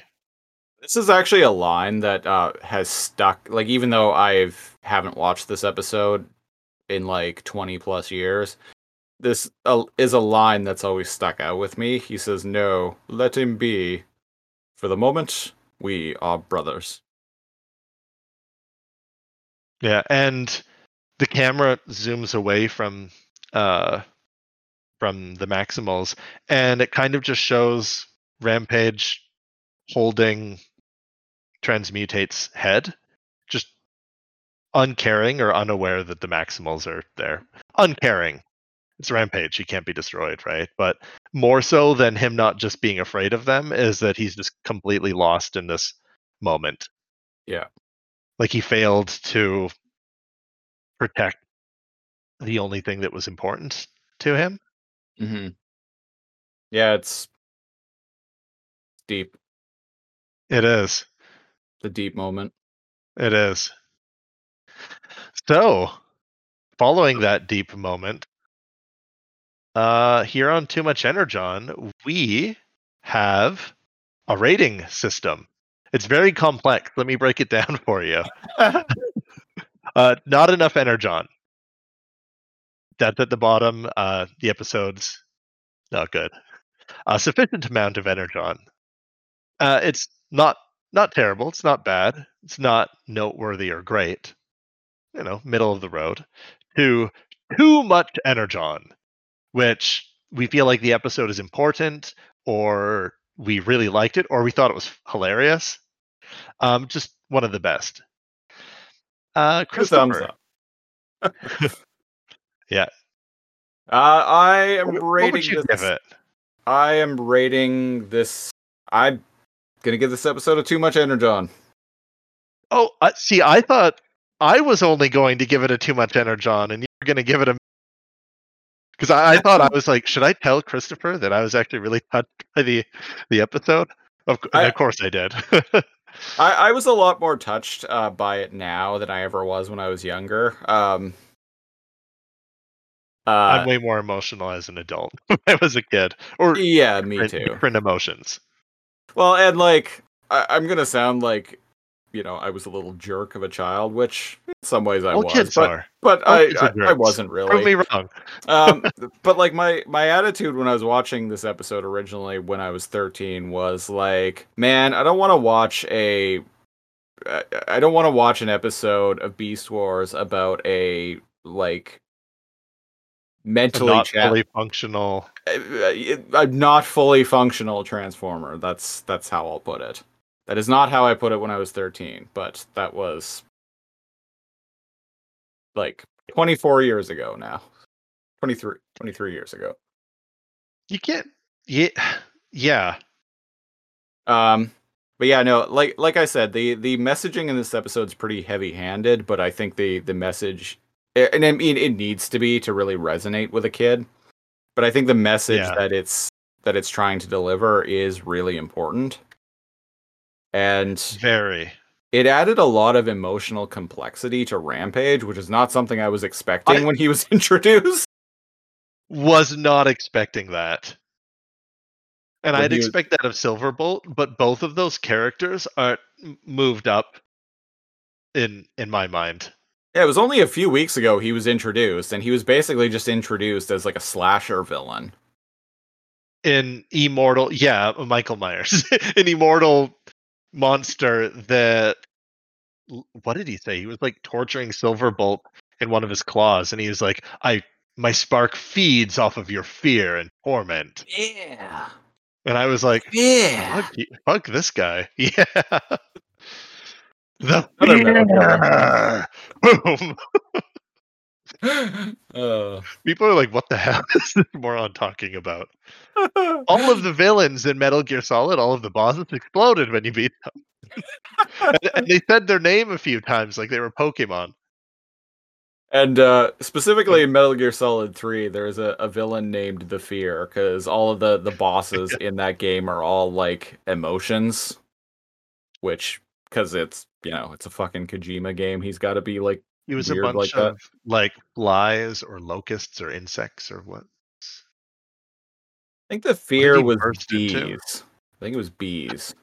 This is actually a line that uh, has stuck. Like, even though I've haven't watched this episode in like twenty plus years, this uh, is a line that's always stuck out with me. He says, "No, let him be. For the moment, we are brothers." Yeah, and the camera zooms away from uh from the Maximals and it kind of just shows Rampage holding Transmutate's head, just uncaring or unaware that the Maximals are there. Uncaring. It's Rampage, he can't be destroyed, right? But more so than him not just being afraid of them is that he's just completely lost in this moment. Yeah. Like he failed to protect the only thing that was important to him. Mm-hmm. Yeah, it's deep. It is. Deep moment. It is. So, following that deep moment, uh, here on Too Much Energon, we have a rating system. It's very complex. Let me break it down for you. Uh, not enough Energon. That's at the bottom. Uh, the episode's not good. A sufficient amount of Energon. Uh, it's not not terrible. It's not bad. It's not noteworthy or great. You know, middle of the road. To too much Energon, which we feel like the episode is important, or we really liked it, or we thought it was hilarious. Um, just one of the best. Uh, Christopher. Yeah. Uh, I am what, rating this. I am rating this. I'm gonna give this episode a too much energon. Oh, uh, see, I thought I was only going to give it a too much energon, and you were going to give it a. Because I, I thought I was like, should I tell Christopher that I was actually really touched by the the episode? Of, I- of course I did. I, I was a lot more touched uh, by it now than I ever was when I was younger. Um, uh, I'm way more emotional as an adult I was a kid, or yeah, me different, too. different emotions. Well, and like I, I'm gonna sound like you know I was a little jerk of a child, which in some ways I All was, kids but are. but all I, I I wasn't really. Prove me wrong. um, but like my my attitude when I was watching this episode originally when I was 13 was like, man, I don't want to watch a I don't want to watch an episode of Beast Wars about a like mentally Not fully functional. a a not fully functional transformer. That's that's how I'll put it. That is not how I put it when I was 13, but that was like 24 years ago now. 23 23 years ago. You can't. Yeah, yeah. Um, but yeah, no, like like I said, the the messaging in this episode is pretty heavy handed, but I think the the message, and I mean, it needs to be to really resonate with a kid. But I think the message Yeah. that it's that it's trying to deliver is really important, and Very. it added a lot of emotional complexity to Rampage, which is not something I was expecting I- when he was introduced. Was not expecting that. And When I'd expect that of Silverbolt, but both of those characters are moved up in in my mind. Yeah, it was only a few weeks ago he was introduced, and he was basically just introduced as like a slasher villain. In Immortal, yeah, Michael Myers, an immortal monster that what did he say? He was like torturing Silverbolt in one of his claws, and he was like, "I my spark feeds off of your fear and torment." Yeah. And I was like, Yeah. Fuck, fuck this guy. Yeah. The fear. Boom. uh, People are like, what the hell is this moron talking about? All of the villains in Metal Gear Solid, all of the bosses exploded when you beat them. and, and they said their name a few times, like they were Pokemon. And uh, specifically in Metal Gear Solid 3, there's a, a villain named the Fear because all of the, the bosses in that game are all like emotions, which, because it's, you know, it's a fucking Kojima game, he's got to be like, It was a bunch like that. of like flies or locusts or insects or what? I think the Fear was burst into? bees. I think it was bees.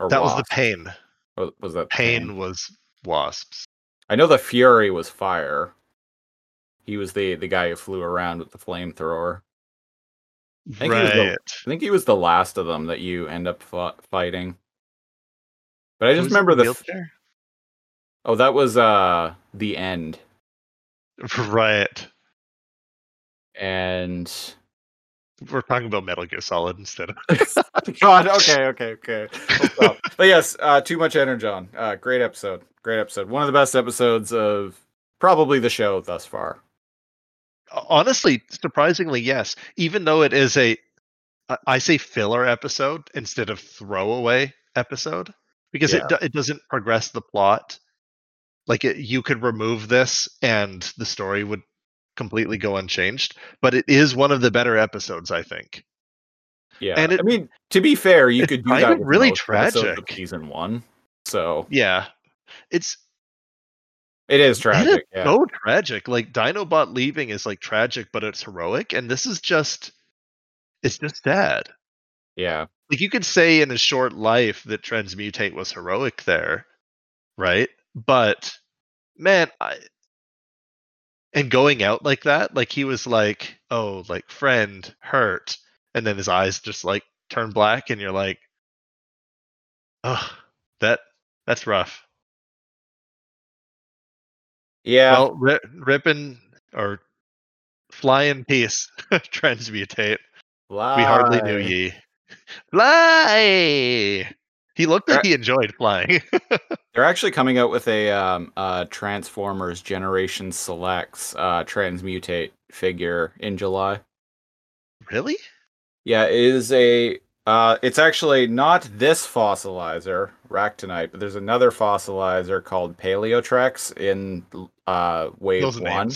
Or That was the pain. Or Was that Pain was wasps. I know the Fury was fire. He was the the guy who flew around with the flamethrower. think he was the- Right. I think he was the last of them that you end up fought, fighting. But I just Who's remember the f- oh that was uh the end. Right. and We're talking about Metal Gear Solid instead of God okay okay okay. But yes uh too much energon uh great episode great episode. One of the best episodes of probably the show thus far. Honestly, surprisingly, yes. Even though it is a, I say filler episode instead of throwaway episode because Yeah. it it doesn't progress the plot. Like it, you could remove this and the story would completely go unchanged. But it is one of the better episodes, I think. yeah And it- I mean to be fair you could do that really most episodes of tragic. season one so Yeah, it's it is it is tragic yeah so tragic. Like Dinobot leaving is like tragic, but it's heroic, and this is just, it's just sad. Yeah. Like you could say in his short life that transmutate was heroic there right? But man i and going out like that like he was like oh like friend hurt and then his eyes just like turn black and you're like oh that that's rough. Yeah. Well rip, ripping or fly in peace transmutate. Wow. we hardly knew ye fly he looked like he enjoyed flying They're actually coming out with a um, uh, Transformers Generation Selects uh, Transmutate figure in July. really Yeah, it is a. Uh, it's actually not this fossilizer, Ractonite, but there's another fossilizer called Paleotrex in uh, Wave those One.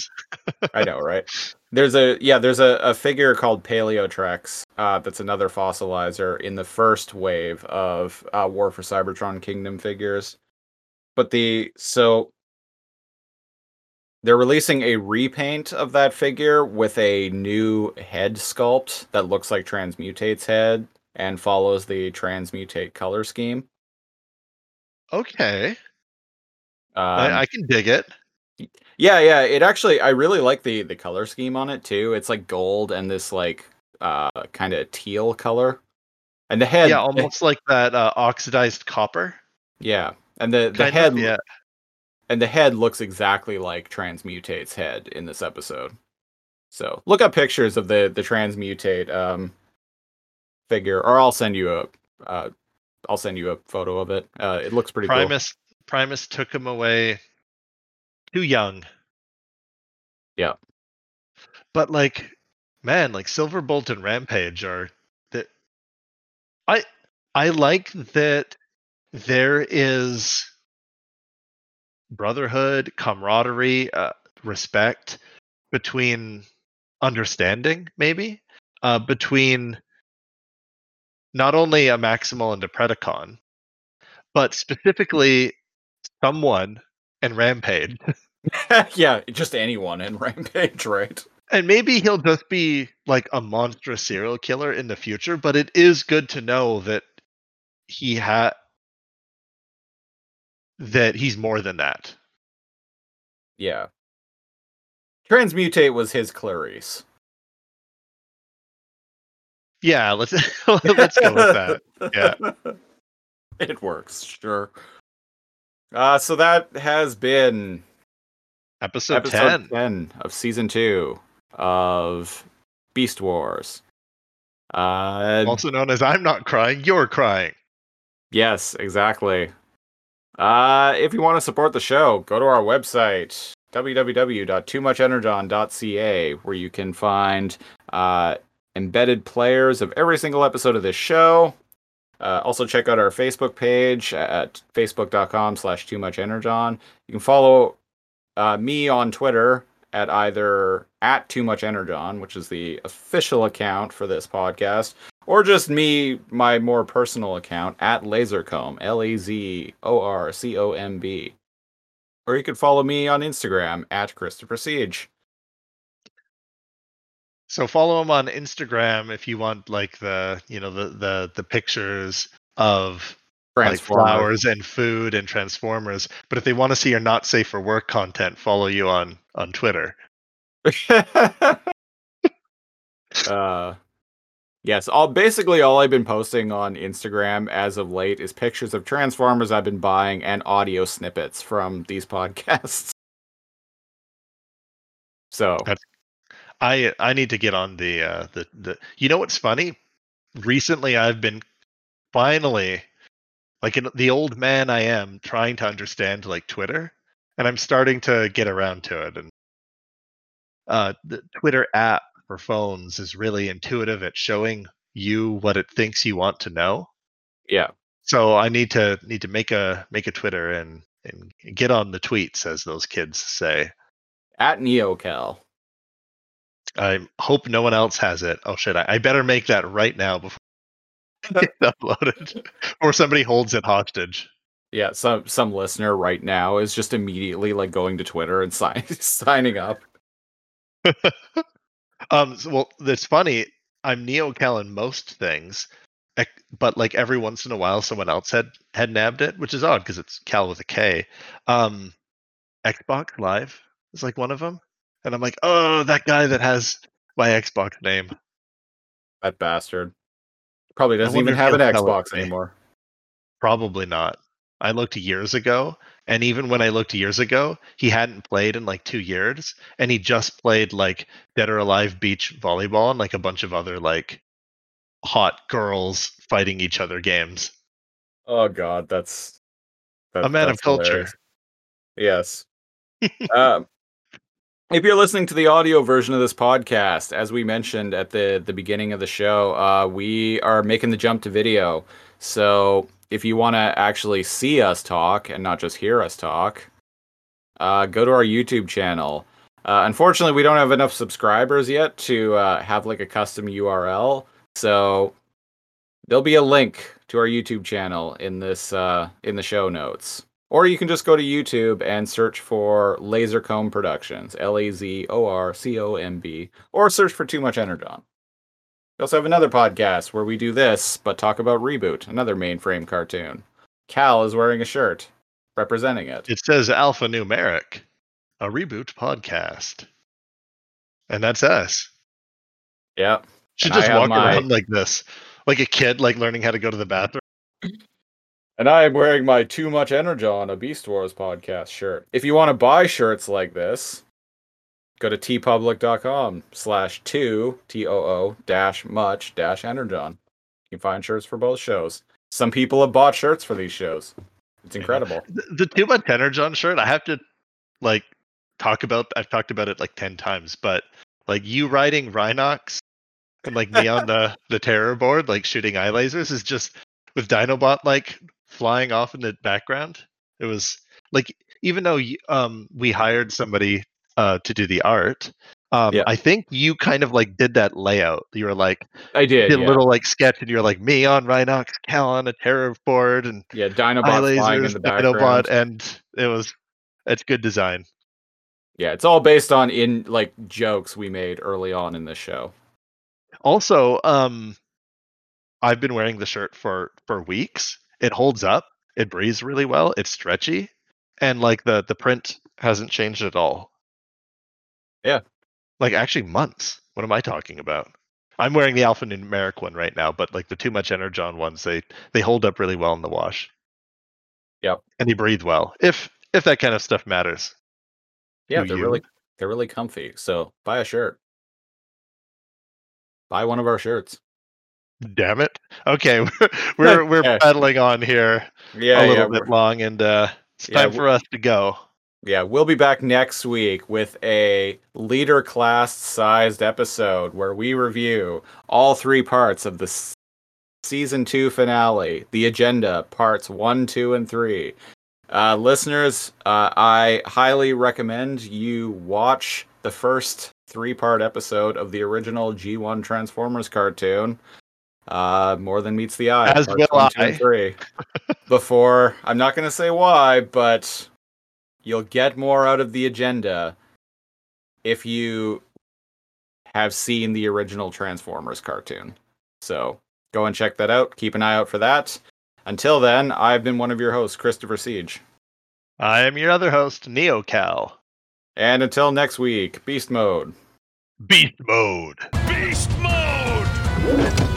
I know, right? There's a yeah, there's a, a figure called Paleotrex. Uh, that's another fossilizer in the first wave of uh, War for Cybertron Kingdom figures. But the so they're releasing a repaint of that figure with a new head sculpt that looks like Transmutate's head and follows the Transmutate color scheme. okay Um, I, I can dig it Yeah, yeah. It actually I really like the the color scheme on it too. It's like gold and this like uh kind of teal color. And the head yeah almost like that uh, oxidized copper yeah. And the the kind of, head yeah and the head looks exactly like Transmutate's head in this episode. So, look up pictures of the the Transmutate um figure or I'll send you a uh I'll send you a photo of it. Uh it looks pretty cool. primus primus took him away too young Yeah. but like man like silverbolt and rampage are that i i like that there is brotherhood camaraderie uh, respect between understanding maybe uh between not only a maximal and a predacon but specifically someone and rampage yeah, just anyone in Rampage, right? and maybe he'll just be like a monstrous serial killer in the future but it is good to know that he had that he's more than that Yeah. Transmutate was his Clarice. Yeah let's let's go with that Yeah. It works, sure. Uh so that has been episode, episode 10 10 of season 2 of Beast Wars. Uh also known as i'm not crying you're crying yes, exactly. Uh if you want to support the show, go to our website www.toomuchenergon.ca where you can find uh embedded players of every single episode of this show. Uh, also, check out our Facebook page at facebook.com slash too much energon. You can follow uh, me on Twitter at either at too much energon, which is the official account for this podcast, or just me, my more personal account at lazorcomb, L A Z O R C O M B. Or you could follow me on Instagram at Christopher Siege. So follow him on Instagram if you want like the you know the the the pictures of like flowers and food and transformers. But if they want to see your not safe for work content, follow you on on Twitter. uh, yes, all basically all I've been posting on Instagram as of late is pictures of Transformers I've been buying and audio snippets from these podcasts. So That's- I I need to get on the uh the the you know what's funny? Recently I've been finally like in the old man I am trying to understand like Twitter and I'm starting to get around to it and uh the Twitter app for phones is really intuitive at showing you what it thinks you want to know. yeah, So I need to need to make a make a Twitter and and get on the tweets as those kids say. at NeoCal. I hope no one else has it. Oh shit! I, I better make that right now before it's uploaded, or somebody holds it hostage. Yeah, some some listener right now is just immediately like going to Twitter and sign, signing up. Um, so- well, it's funny. I'm NeoCal in most things, but like every once in a while, someone else had had nabbed it, which is odd because it's Cal with a K. Um, Xbox Live is like one of them, and I'm like, oh, that guy that has my Xbox name. That bastard probably doesn't even have an he'll tell it Xbox anymore. Probably not. I looked years ago, and even when I looked years ago, he hadn't played in like two years, and he just played like Dead or Alive Beach Volleyball and like a bunch of other like hot girls fighting each other games. Oh God, that's, that, A man of that's culture. hilarious. Yes. um, if you're listening to the audio version of this podcast, as we mentioned at the the beginning of the show, uh, we are making the jump to video. So if you want to actually see us talk and not just hear us talk, uh, go to our YouTube channel. Uh, unfortunately, we don't have enough subscribers yet to uh, have like a custom URL. So there'll be a link to our YouTube channel in this uh, in the show notes. Or you can just go to YouTube and search for Lazorcomb Productions, L A Z O R C O M B, or search for Too Much Energon. We also have another podcast where we do this, but talk about Reboot, another mainframe cartoon. Cal is wearing a shirt representing it. It says Alphanumeric, a reboot podcast, and that's us. Yep. Should And just walk my- around like this, like a kid, like learning how to go to the bathroom. And I am wearing my Too Much Energon a Beast Wars podcast shirt. If you want to buy shirts like this, go to teepublic.com slash two, T-O-O, dash much, dash energon. You can find shirts for both shows. Some people have bought shirts for these shows. It's incredible. The, the too much energon shirt. I have to like talk about. I've talked about it like ten times, but like you riding Rhinox and like me on the the terror board, like shooting eye lasers, is just with Dinobot like flying off in the background. It was like even though um we hired somebody uh to do the art. Um, Yeah. I think you kind of like did that layout. You were like I did, did a yeah. little like sketch, and you're like me on Rhinox, Cal on a terror board, and yeah, Dinobot flying in lasers, the Dinobot, background. and it was it's good design. Yeah, it's all based on in like jokes we made early on in the show. Also, um, I've been wearing the shirt for for weeks. It holds up. It breathes really well. It's stretchy, and like the the print hasn't changed at all. Yeah. like actually months. What am I talking about? I'm wearing the alphanumeric one right now, but like the too much energon ones, they they hold up really well in the wash. Yep. and they breathe well. If if that kind of stuff matters. Yeah, they're you. really they're really comfy. So buy a shirt. Buy one of our shirts. Damn it. Okay, we're we're, we're pedaling on here Yeah, a little yeah, bit long, and uh, it's time for us to go. yeah. We'll be back next week with a leader class sized episode where we review all three parts of the season two finale, The Agenda, parts one, two, and three. Uh, listeners, uh, I highly recommend you watch the first three part episode of the original G1 Transformers cartoon. Uh, more than meets the eye. As parts will one, I. three. Before, I'm not going to say why, but you'll get more out of the agenda if you have seen the original Transformers cartoon. So go and check that out. Keep an eye out for that. Until then, I've been one of your hosts, Christopher Siege. I am your other host, NeoCal. And until next week, Beast Mode. Beast mode. Beast mode!